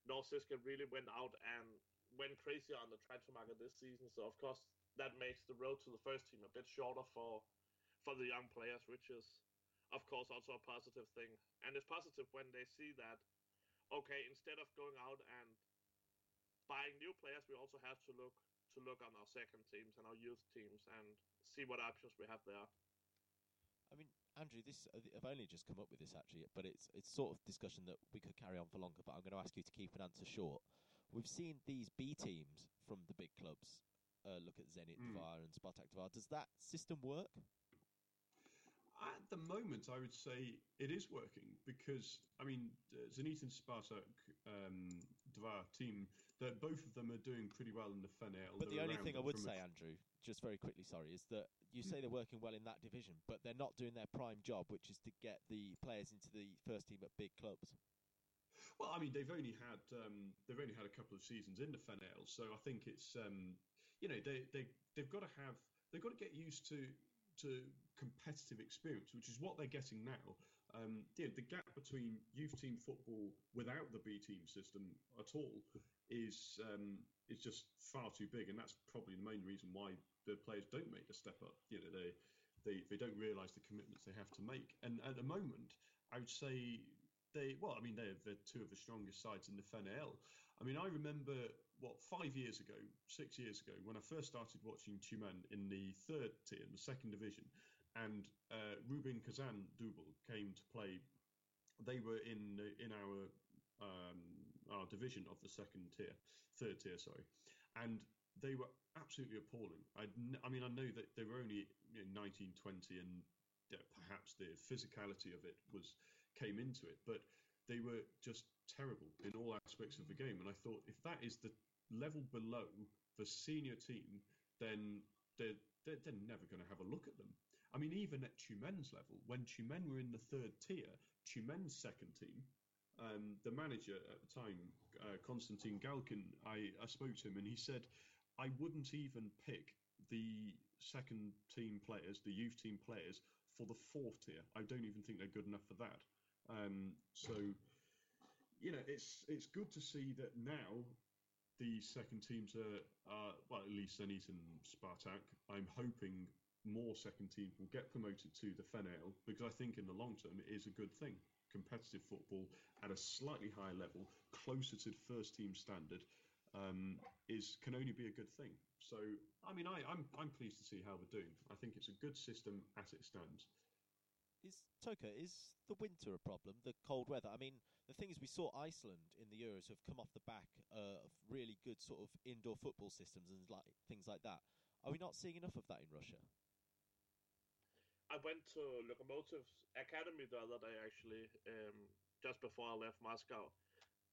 nor CSKA really went out and went crazy on the transfer market this season. So of course, that makes the road to the first team a bit shorter for for the young players, which is of course also a positive thing. And it's positive when they see that okay, instead of going out and buying new players, we also have to look to look on our second teams and our youth teams and see what options we have there. I mean, Andrew, this uh, I've only just come up with this actually, but it's it's sort of discussion that we could carry on for longer. But I'm going to ask you to keep an answer short. We've seen these B teams from the big clubs uh, look at Zenit Mm. Dvar and Spartak Dvar. Does that system work? At the moment, I would say it is working because I mean, uh, Zenit and Spartak um, Dvar team, that both of them are doing pretty well in the FNL. But the only thing I would from a say, Andrew, just very quickly, sorry, is that you say they're working well in that division, but they're not doing their prime job, which is to get the players into the first team at big clubs. Well, I mean, they've only had um, they've only had a couple of seasons in the FNL, so I think it's um, you know they they they've got to have they've got to get used to to competitive experience, which is what they're getting now. Um, yeah, the gap between youth team football without the B team system at all is um, is just far too big, and that's probably the main reason why the players don't make the step up. You know, they they they don't realise the commitments they have to make, and at the moment, I would say they well, I mean they're they're two of the strongest sides in the FNL. I mean, I remember what five years ago, six years ago, when I first started watching Tyumen in the third tier, in the second division, and uh, Rubin Kazan Dubal came to play. They were in in our um, our division of the second tier, third tier, sorry, and they were absolutely appalling. I, I mean, I know that they were only you know, 19, 20, and uh, perhaps the physicality of it was came into it, but they were just terrible in all aspects of the game. And I thought, if that is the level below the senior team, then they're, they're, they're never going to have a look at them. I mean, even at Tyumen's level, when Tyumen were in the third tier, Tyumen's second team, um, the manager at the time, uh, Konstantin Galkin, I, I spoke to him and he said, I wouldn't even pick the second team players, the youth team players, for the fourth tier. I don't even think they're good enough for that. Um, so, you know, it's it's good to see that now the second teams are, are well, at least Zenit and Spartak. I'm hoping more second teams will get promoted to the FNL because I think in the long term it is a good thing. Competitive football at a slightly higher level, closer to the first team standard, um, is can only be a good thing. So, I mean, I, I'm I'm pleased to see how we're doing. I think it's a good system as it stands. Is Toke is the winter a problem? The cold weather. I mean, the thing is, we saw Iceland in the Euros have come off the back uh, of really good sort of indoor football systems and like things like that. Are we not seeing enough of that in Russia? I went to Lokomotiv's academy the other day actually, um, just before I left Moscow,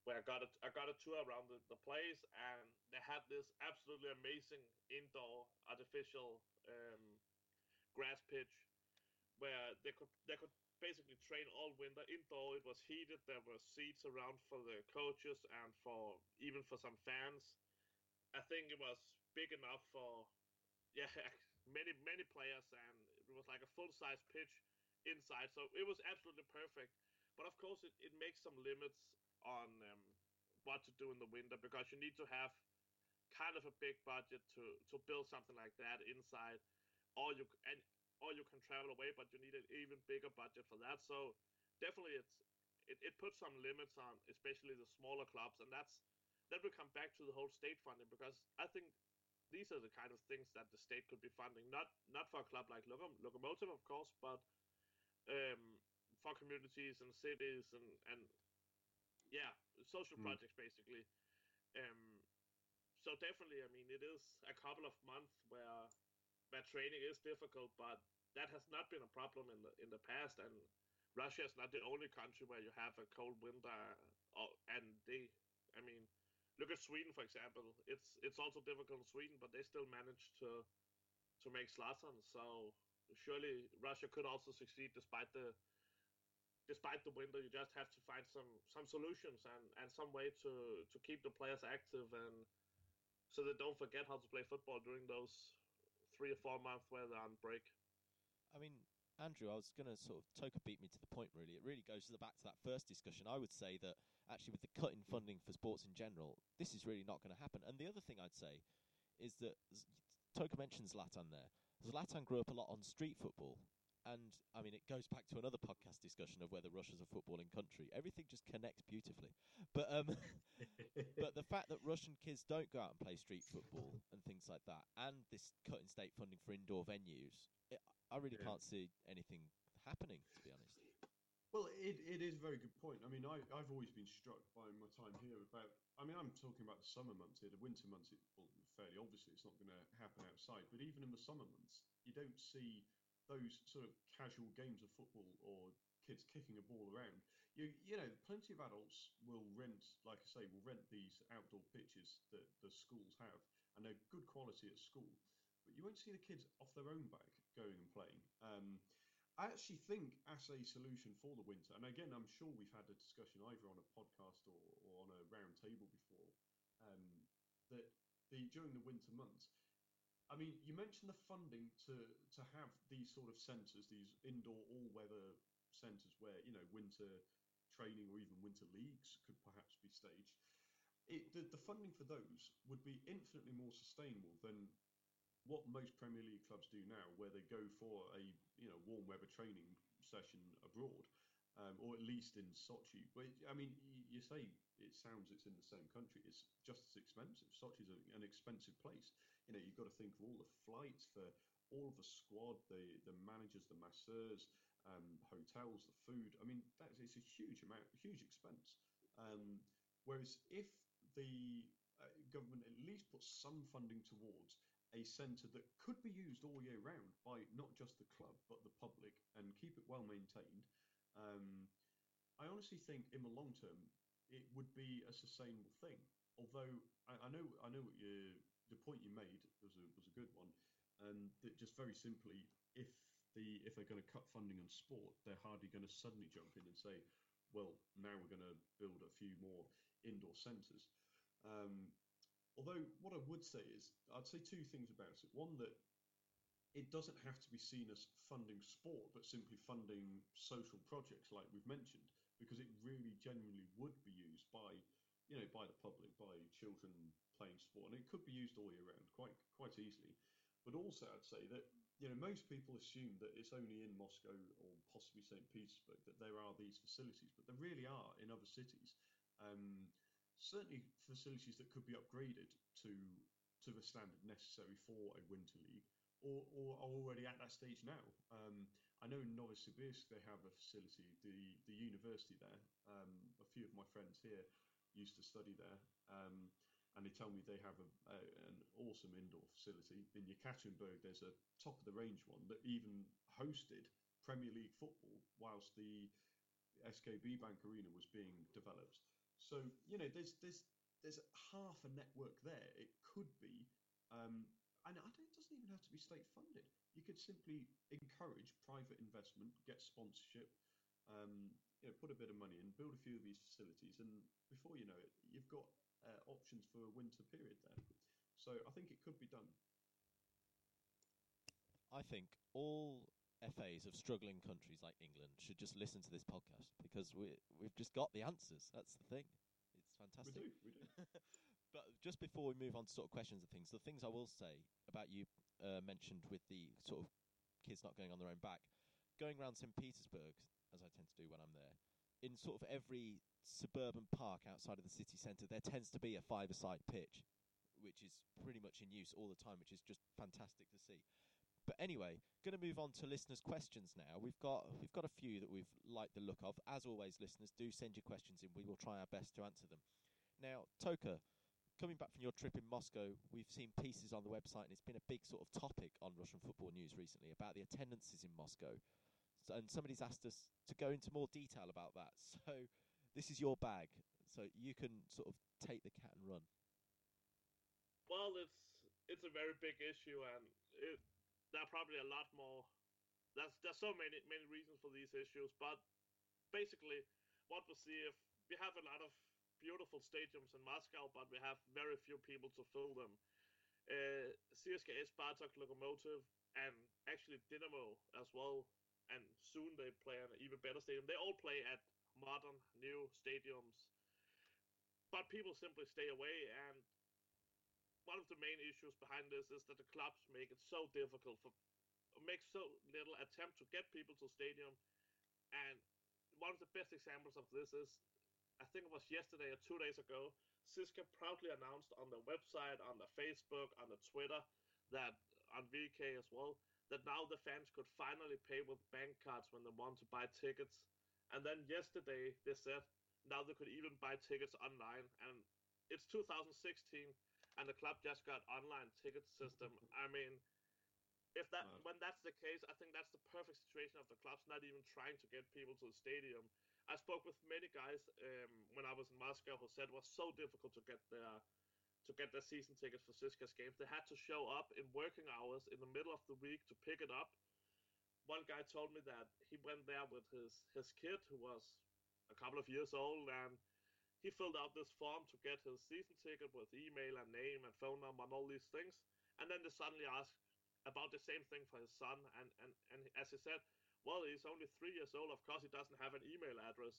where I got a I got a tour around the, the place, and they had this absolutely amazing indoor artificial um, grass pitch where they could they could basically train all winter indoor. It was heated. There were seats around for the coaches and for even for some fans. I think it was big enough for yeah many many players, and it was like a full size pitch inside. So it was absolutely perfect. But of course, it, it makes some limits on um, what to do in the winter because you need to have kind of a big budget to to build something like that inside, or you and or you can travel away, but you need an even bigger budget for that. So definitely, it's it, it puts some limits on especially the smaller clubs, and that's that will come back to the whole state funding because I think these are the kind of things that the state could be funding. Not not for a club like Locom- Lokomotiv, of course, but um, for communities and cities and and yeah, social Mm. projects basically. Um, so definitely, I mean, it is a couple of months where where training is difficult, but that has not been a problem in the in the past. And Russia is not the only country where you have a cold winter, and they, I mean, look at Sweden for example. It's it's also difficult in Sweden, but they still manage to to make Zlatan. So surely Russia could also succeed despite the despite the winter. You just have to find some some solutions and and some way to to keep the players active and so they don't forget how to play football during those three or four they're on break. I mean, Andrew, I was going to sort of Toke beat me to the point. Really, it really goes back to that first discussion. I would say that actually, with the cut in funding for sports in general, this is really not going to happen. And the other thing I'd say is that Toke mentions Zlatan there. Zlatan grew up a lot on street football. And I mean, it goes back to another podcast discussion of whether Russia's a footballing country. Everything just connects beautifully. But um, but the fact that Russian kids don't go out and play street football and things like that, and this cut in state funding for indoor venues, it, I really Yeah. can't see anything happening. To be honest, Well, it, it is a very good point. I mean, I, I've always been struck by my time here about. I mean, I'm talking about the summer months here. The winter months, it, well, fairly obviously, it's not going to happen outside. But even in the summer months, you don't see those sort of casual games of football or kids kicking a ball around. You, you know, plenty of adults will rent, like I say, will rent these outdoor pitches that the schools have, and they're good quality at school. But you won't see the kids off their own back going and playing. Um, I actually think as a solution for the winter, and again, I'm sure we've had a discussion either on a podcast or, or on a round table before, um, that the during the winter months, I mean, you mentioned the funding to to have these sort of centres, these indoor all-weather centres where you know winter training or even winter leagues could perhaps be staged. It, the, the funding for those would be infinitely more sustainable than what most Premier League clubs do now, where they go for a you know warm weather training session abroad, um, or at least in Sochi. But I mean, you, say it sounds it's in the same country. It's just as expensive. Sochi's a, an expensive place. You know, you've got to think of all the flights for all of the squad, the the managers, the masseurs, um, hotels, the food. I mean, that's it's a huge amount, huge expense. Um, whereas if the uh, government at least puts some funding towards a centre that could be used all year round by not just the club but the public and keep it well maintained. Um, I honestly think in the long term it would be a sustainable thing. Although I, I know I know what you, the point you made was a was a good one, and that just very simply, if the if they're going to cut funding on sport, they're hardly going to suddenly jump in and say, well, now we're going to build a few more indoor centres. Um, although what I would say is, I'd say two things about it. One that it doesn't have to be seen as funding sport, but simply funding social projects like we've mentioned, because it really genuinely would be used by, you know, by the public, by children playing sport, and it could be used all year round quite quite easily. But also, I'd say that you know most people assume that it's only in Moscow or possibly St. Petersburg that there are these facilities, but there really are in other cities. Um, certainly, facilities that could be upgraded to to the standard necessary for a winter league, or, or are already at that stage now. Um, I know in Novosibirsk they have a facility, the the university there. Um, a few of my friends here used to study there. Um, and they tell me they have a, a, an awesome indoor facility. In Yekaterinburg, there's a top of the range one that even hosted Premier League football whilst the SKB Bank Arena was being developed. So you know, there's there's there's half a network there. It could be, um, and it doesn't even have to be state funded. You could simply encourage private investment, get sponsorship, um, you know, put a bit of money in, build a few of these facilities, and before you know it, you've got uh, options for a winter period there. So I think it could be done. I think all FAs of struggling countries like England should just listen to this podcast because we we've just got the answers. That's the thing. It's fantastic. We do, we do. but just before we move on to sort of questions and things, the things I will say about you uh, mentioned with the sort of kids not going on their own back, going around St Petersburg, as I tend to do when I'm there, in sort of every suburban park outside of the city centre, there tends to be a five-a-side pitch, which is pretty much in use all the time, which is just fantastic to see. But anyway, going to move on to listeners' questions now. We've got we've got a few that we've liked the look of. As always, listeners, do send your questions in. We will try our best to answer them. Now, Toke, coming back from your trip in Moscow, we've seen pieces on the website, and it's been a big sort of topic on Russian football news recently about the attendances in Moscow. And somebody's asked us to go into more detail about that. So, this is your bag, so you can sort of take the cat and run. Well, it's it's a very big issue, and it, there are probably a lot more. There's there's so many many reasons for these issues, but basically, what we see if we have a lot of beautiful stadiums in Moscow, but we have very few people to fill them. Uh, CSKA, Spartak, Lokomotiv, and actually Dynamo as well. And soon they play an even better stadium. They all play at modern new stadiums, but people simply stay away. And one of the main issues behind this is that the clubs make it so difficult for make so little attempt to get people to stadium. And one of the best examples of this is, I think it was yesterday or two days ago, CSKA proudly announced on their website, on their Facebook, on the Twitter, that on VK as well, that now the fans could finally pay with bank cards when they want to buy tickets. And then yesterday they said now they could even buy tickets online. And it's 2016 and the club just got online ticket system. I mean, if that Wow. when that's the case, I think that's the perfect situation of the clubs not even trying to get people to the stadium. I spoke with many guys um, when I was in Moscow who said it was so difficult to get their to get their season tickets for CSKA's games. They had to show up in working hours in the middle of the week to pick it up. One guy told me that he went there with his his kid who was a couple of years old and he filled out this form to get his season ticket with email and name and phone number and all these things. And then they suddenly asked about the same thing for his son. And, and, and as he said, well, he's only three years old. Of course, he doesn't have an email address.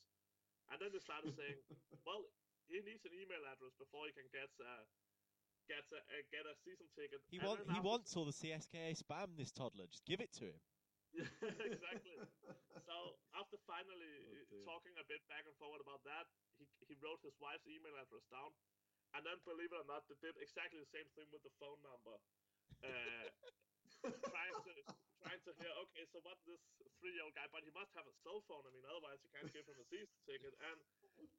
And then they started saying, well, he needs an email address before he can get a, get a, uh, get a season ticket. He And want he wants all the CSKA spam. This toddler, just give it to him. exactly. So after finally Oh, uh, talking a bit back and forward about that, he he wrote his wife's email address down, and then believe it or not, they did exactly the same thing with the phone number. Uh, trying to hear, okay, so what this three year old guy, but he must have a cell phone. I mean, otherwise you can't give him a season ticket. And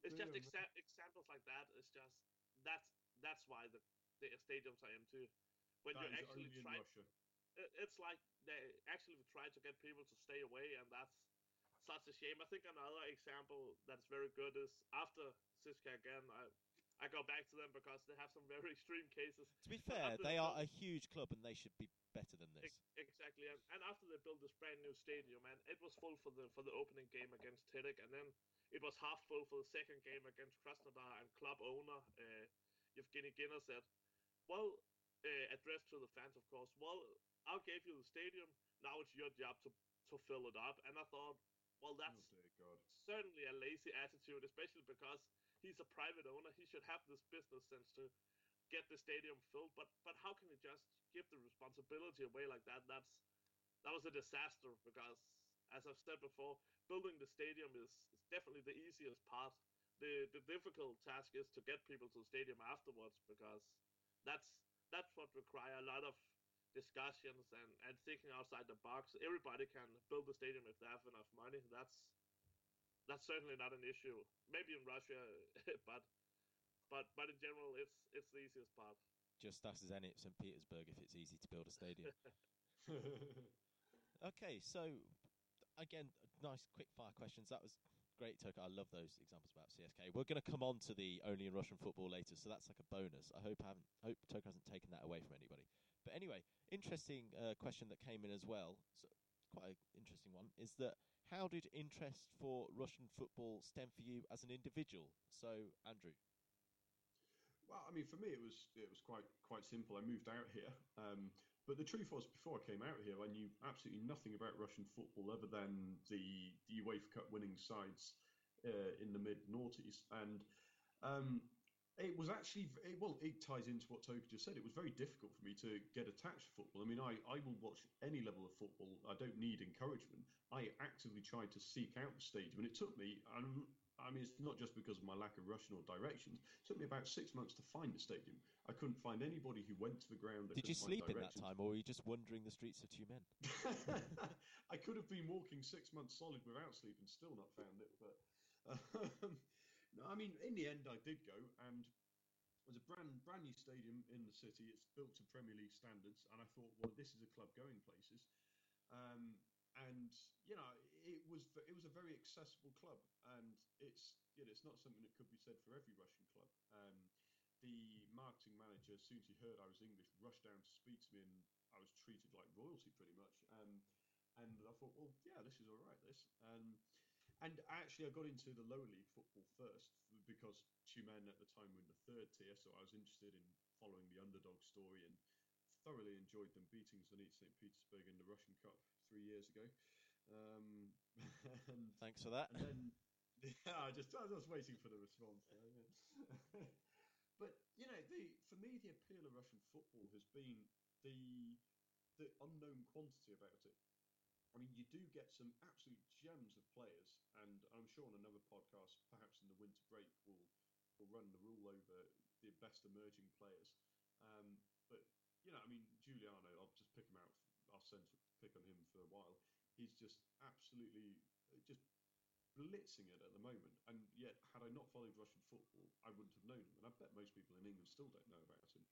it's just exa- examples like that. It's just that's that's why the the stadiums are empty. When That you is actually only in try it- it's like they actually try to get people to stay away, and that's such a shame. I think another example that's very good is after CSKA again. I I go back to them because they have some very extreme cases. To be fair, after they are a huge club and they should be better than this. Exactly, and, and after they built this brand new stadium, and it was full for the for the opening game against Terek, and then it was half full for the second game against Krasnodar, and club owner uh, Evgeny Giner said, "Well, uh, addressed to the fans, of course. Well, I gave you the stadium. Now it's your job to to fill it up." And I thought, well, that's oh God. certainly a lazy attitude, especially because he's a private owner. He should have this business sense to get the stadium filled. But but how can he just give the responsibility away like that? That's that was a disaster because, as I've said before, building the stadium is, is definitely the easiest part. The the difficult task is to get people to the stadium afterwards because that's that's what require a lot of discussions and, and thinking outside the box. Everybody can build the stadium if they have enough money. That's that's certainly not an issue. Maybe in Russia, but but but in general, it's it's the easiest part. Just ask Zenit St. Petersburg if it's easy to build a stadium. okay, so again, nice quick fire questions. That was great, Toke. I love those examples about CSK. We're going to come on to the only in Russian football later, so that's like a bonus. I hope I haven't hope Toke hasn't taken that away from anybody. But anyway, interesting uh, question that came in as well. So quite an interesting one. Is that how did interest for Russian football stem for you as an individual? So, Andrew. Well, I mean, for me, it was it was quite quite simple. I moved out here, um, but the truth was, before I came out here, I knew absolutely nothing about Russian football other than the, the UEFA Cup winning sides uh, in the mid noughties, and um, it was actually it, well, it ties into what Toke just said. It was very difficult for me to get attached to football. I mean, I, I will watch any level of football. I don't need encouragement. I actively tried to seek out the stadium, and it took me. Um, I mean, it's not just because of my lack of Russian or directions. It took me about six months to find the stadium. I couldn't find anybody who went to the ground. Did you sleep in that time, or were you just wandering the streets of Tyumen? I could have been walking six months solid without sleep and still not found it. But um, no, I mean, in the end, I did go, and it was a brand brand new stadium in the city. It's built to Premier League standards, and I thought, well, this is a club going places. Um, and you know it was it was a very accessible club, and it's you know it's not something that could be said for every Russian club. Um, the marketing manager, as soon as he heard I was English, rushed down to speak to me, and I was treated like royalty pretty much. Um, and I thought, well, yeah, this is all right. This um, and actually, I got into the lower league football first because Tyumen at the time were in the third tier, so I was interested in following the underdog story and thoroughly enjoyed them beating Zenit St. Petersburg in the Russian Cup three years ago. Um, and, Thanks for that. And then, yeah, I just I was waiting for the response. but you know, the for me, the appeal of Russian football has been the the unknown quantity about it. I mean, you do get some absolute gems of players, and I'm sure on another podcast, perhaps in the winter break, we'll we'll run the rule over the best emerging players. Um, but you know, I mean, Giuliano, I'll just pick him out. I'll send pick on him for a while. He's just absolutely just blitzing it at the moment. And yet, had I not followed Russian football, I wouldn't have known him. And I bet most people in England still don't know about him.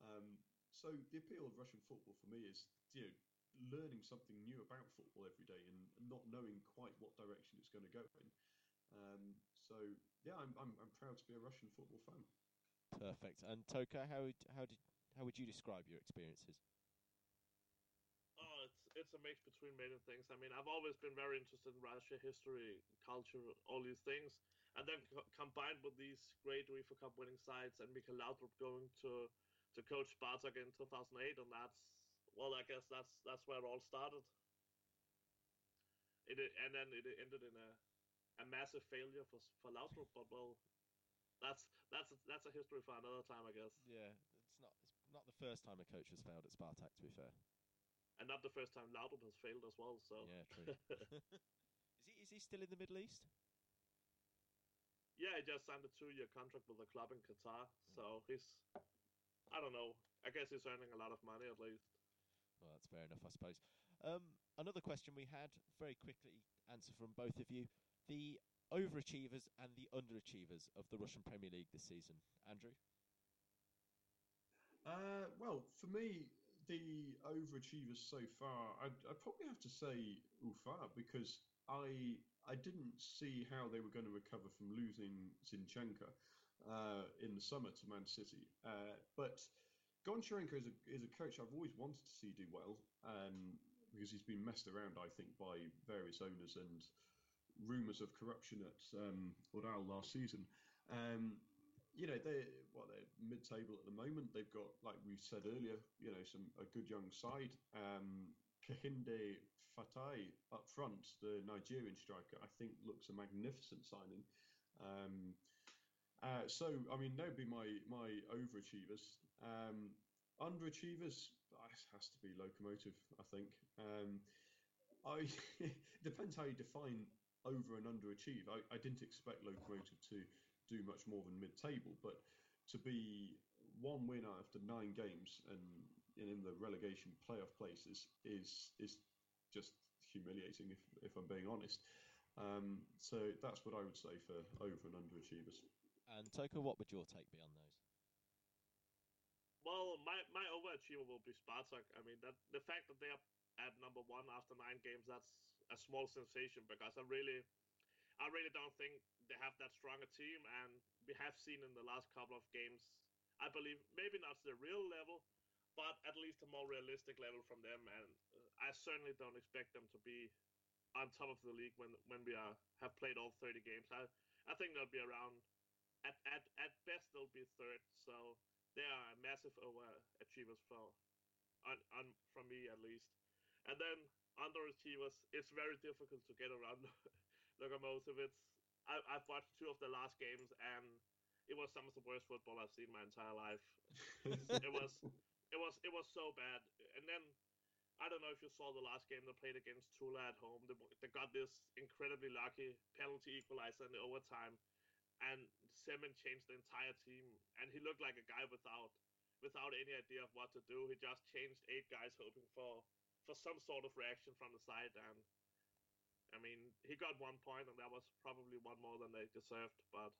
Um, so the appeal of Russian football for me is, you know, learning something new about football every day and not knowing quite what direction it's going to go in. Um, so yeah, I'm, I'm I'm proud to be a Russian football fan. Perfect. And Toke, how would how did how would you describe your experiences? Oh, it's it's a mix between many things. I mean, I've always been very interested in Russia, history, culture, all these things, and then co- combined with these great UEFA Cup winning sides and Michael Laudrup going to to coach Spartak in 2008, and that's well, I guess that's that's where it all started. It and then it ended in a a massive failure for for Laudrup, but well, that's that's a, that's a history for another time, I guess. Yeah, it's not it's not the first time a coach has failed at Spartak, to be fair. And not the first time Laudrup has failed as well. So yeah, true. is he is he still in the Middle East? Yeah, he just signed a two-year contract with a club in Qatar, so he's I don't know. I guess he's earning a lot of money at least. Well, that's fair enough, I suppose. Um, another question we had, very quickly answer from both of you: the overachievers and the underachievers of the Russian Premier League this season. Andrew. Uh, well, for me, the overachievers so far, I'd, I'd, probably have to say Ufa because I I didn't see how they were going to recover from losing Zinchenko uh, in the summer to Man City, uh, but Goncharenko is a, is a coach I've always wanted to see do well um, because he's been messed around, I think, by various owners and rumours of corruption at um, last season. Um, you know, they what they're mid-table at the moment. They've got, like we said earlier, you know, some a good young side. Um, Kehinde Fatai up front, the Nigerian striker, I think looks a magnificent signing. Um, uh, so, I mean, they'd be my my overachievers. Um, underachievers has to be Lokomotiv, I think. Um, I depends how you define over and underachieve. I, I didn't expect Lokomotiv to do much more than mid-table, but to be one win after nine games and in the relegation playoff places is is just humiliating if, if I'm being honest. Um, so that's what I would say for over and underachievers. And Toke, what would your take be on those? Well, my, my overachiever will be Spartak. I mean, that the fact that they are at number one after nine games, that's a small sensation because I really, I really don't think they have that strong a team, and we have seen in the last couple of games, I believe maybe not the real level, but at least a more realistic level from them, and uh, I certainly don't expect them to be on top of the league when when we are have played all 30 games. I I think they'll be around at at at best they'll be third. So they are a massive overachievers for on, on from me at least. And then underachievers, it's very difficult to get around Lokomotiv. It's I, I've watched two of the last games and it was some of the worst football I've seen my entire life. it was it was it was so bad. And then I don't know if you saw the last game they played against Tula at home. They, they got this incredibly lucky penalty equalizer in the overtime, and Semin changed the entire team. And he looked like a guy without without any idea of what to do. He just changed eight guys, hoping for for some sort of reaction from the side. And I mean, he got one point, and that was probably one more than they deserved. But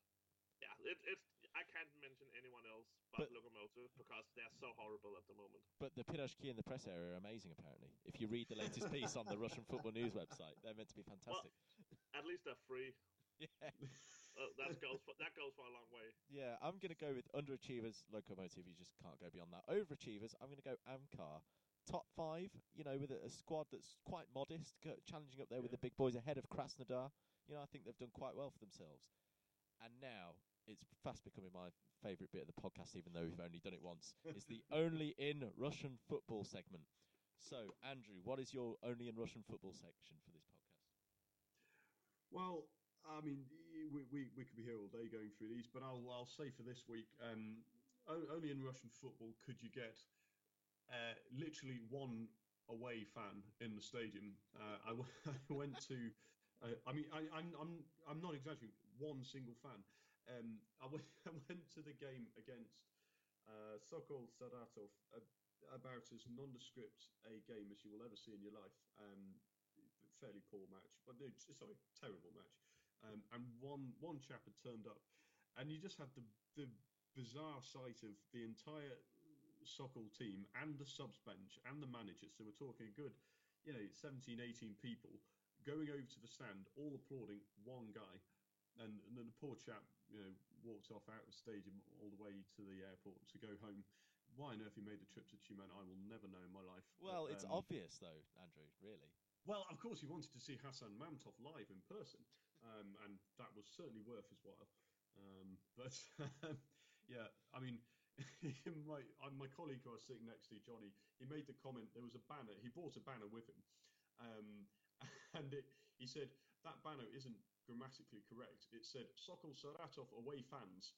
yeah, it, it's I can't mention anyone else but, but Lokomotiv because they're so horrible at the moment. But the pirozhki in the press area are amazing. Apparently, if you read the latest piece on the Russian Football News website, they're meant to be fantastic. Well, at least they're free. Yeah. Uh, that goes for, that goes for a long way. Yeah, I'm going to go with underachievers, Lokomotiv. You just can't go beyond that. Overachievers, I'm going to go Amkar. Top five, you know, with a, a squad that's quite modest, challenging up there yeah. with the big boys ahead of Krasnodar. You know, I think they've done quite well for themselves. And now it's fast becoming my favourite bit of the podcast, even though we've only done it once. it's the only in Russian football segment. So, Andrew, what is your only in Russian football section for this podcast? Well, I mean, we, we, we could be here all day going through these, but I'll I'll say for this week, um, only in Russian football could you get uh, literally one away fan in the stadium. Uh, I, w- I went to, uh, I mean, I, I'm I'm I'm not exaggerating. One single fan. Um, I, went, I went to the game against uh, Sokol Saratov, about as nondescript a game as you will ever see in your life. Um, fairly poor match, but no, sorry, terrible match. Um, and one one chap had turned up, and you just had the the bizarre sight of the entire Sokol team and the subs bench and the managers. So we're talking a good, you know, 17, 18 people going over to the stand, all applauding one guy and, and then the poor chap, you know, walked off out of the stadium all the way to the airport to go home. Why on earth he made the trip to Tyumen, I will never know in my life. Well, but, it's um, obvious though, Andrew. Really. Well, of course, he wanted to see Hassan Mamtov live in person, um, and that was certainly worth his while. Um, but yeah, I mean, my uh, my colleague who I was sitting next to, Johnny, he made the comment. There was a banner. He brought a banner with him, um, and it, he said that banner isn't grammatically correct. It said Sokol Saratov away fans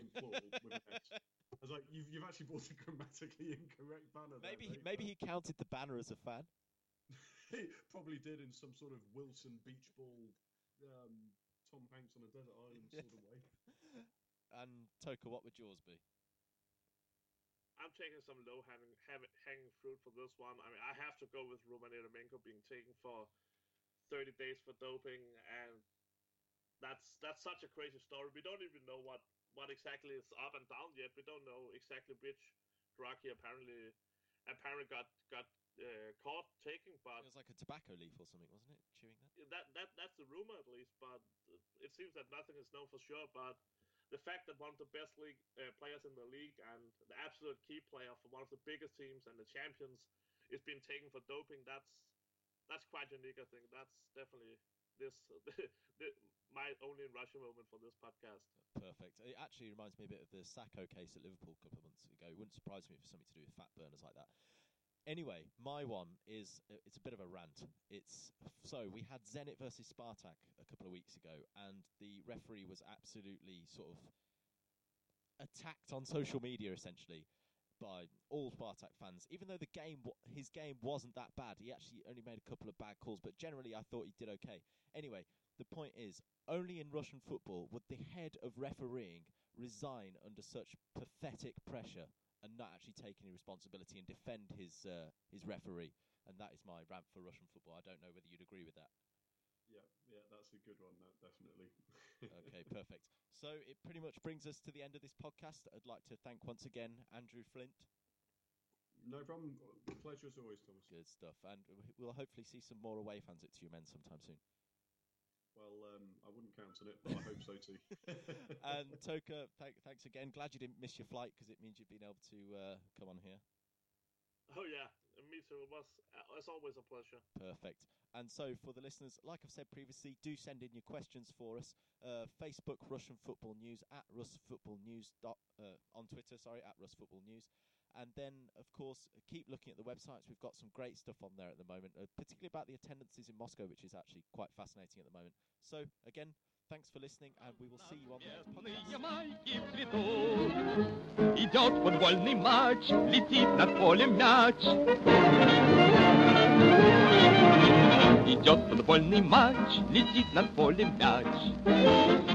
in plural with an S. I was like, you've, you've actually bought a grammatically incorrect banner. Maybe there, he, maybe he counted the banner as a fan. he probably did in some sort of Wilson beach ball, um, Tom Hanks on a desert island sort of way. And Toke, what would yours be? I'm taking some low hanging, hanging fruit for this one. I mean, I have to go with Roman Eremenko being taken for 30 days for doping and that's that's such a crazy story. We don't even know what what exactly is up and down yet. We don't know exactly which drug he apparently apparently got got uh, caught taking. But it was like a tobacco leaf or something, wasn't it? Chewing that. That that that's the rumor at least, but it seems that nothing is known for sure. But the fact that one of the best league uh, players in the league and the absolute key player for one of the biggest teams and the champions is being taken for doping, that's that's quite unique. I think that's definitely this, this my only in Russia moment for this podcast. Perfect. It actually reminds me a bit of the Sakho case at Liverpool a couple of months ago. It wouldn't surprise me for something to do with fat burners like that. Anyway, my one is uh, it's a bit of a rant. It's so we had Zenit versus Spartak a couple of weeks ago, and the referee was absolutely sort of attacked on social media essentially by all Spartak fans. Even though the game, his game wasn't that bad, he actually only made a couple of bad calls, but generally I thought he did okay. Anyway, the point is, only in Russian football would the head of refereeing resign under such pathetic pressure and not actually take any responsibility and defend his uh, his referee. And that is my rant for Russian football. I don't know whether you'd agree with that. Yeah, yeah, that's a good one. That definitely. okay, perfect. So it pretty much brings us to the end of this podcast. I'd like to thank once again Andrew Flint. No problem. Pleasure as always, Thomas. Good stuff. And we'll hopefully see some more away fans at Tyumen sometime soon. Well, um, I wouldn't count on it, but I hope so too. and Toke, th- thanks again. Glad you didn't miss your flight because it means you've been able to uh, come on here. Oh yeah, me too. It was, uh, always, a pleasure. Perfect. And so, for the listeners, like I've said previously, do send in your questions for us. Uh, Facebook Russian Football News at Russ Football News dot, uh, on Twitter. Sorry, at Russ Football News. And then, of course, keep looking at the websites. We've got some great stuff on there at the moment, uh, particularly about the attendances in Moscow, which is actually quite fascinating at the moment. So, again, thanks for listening, and we will see you on the next podcast. Идет футбольный матч, летит над полем мяч. Идет футбольный матч, летит над полем мяч.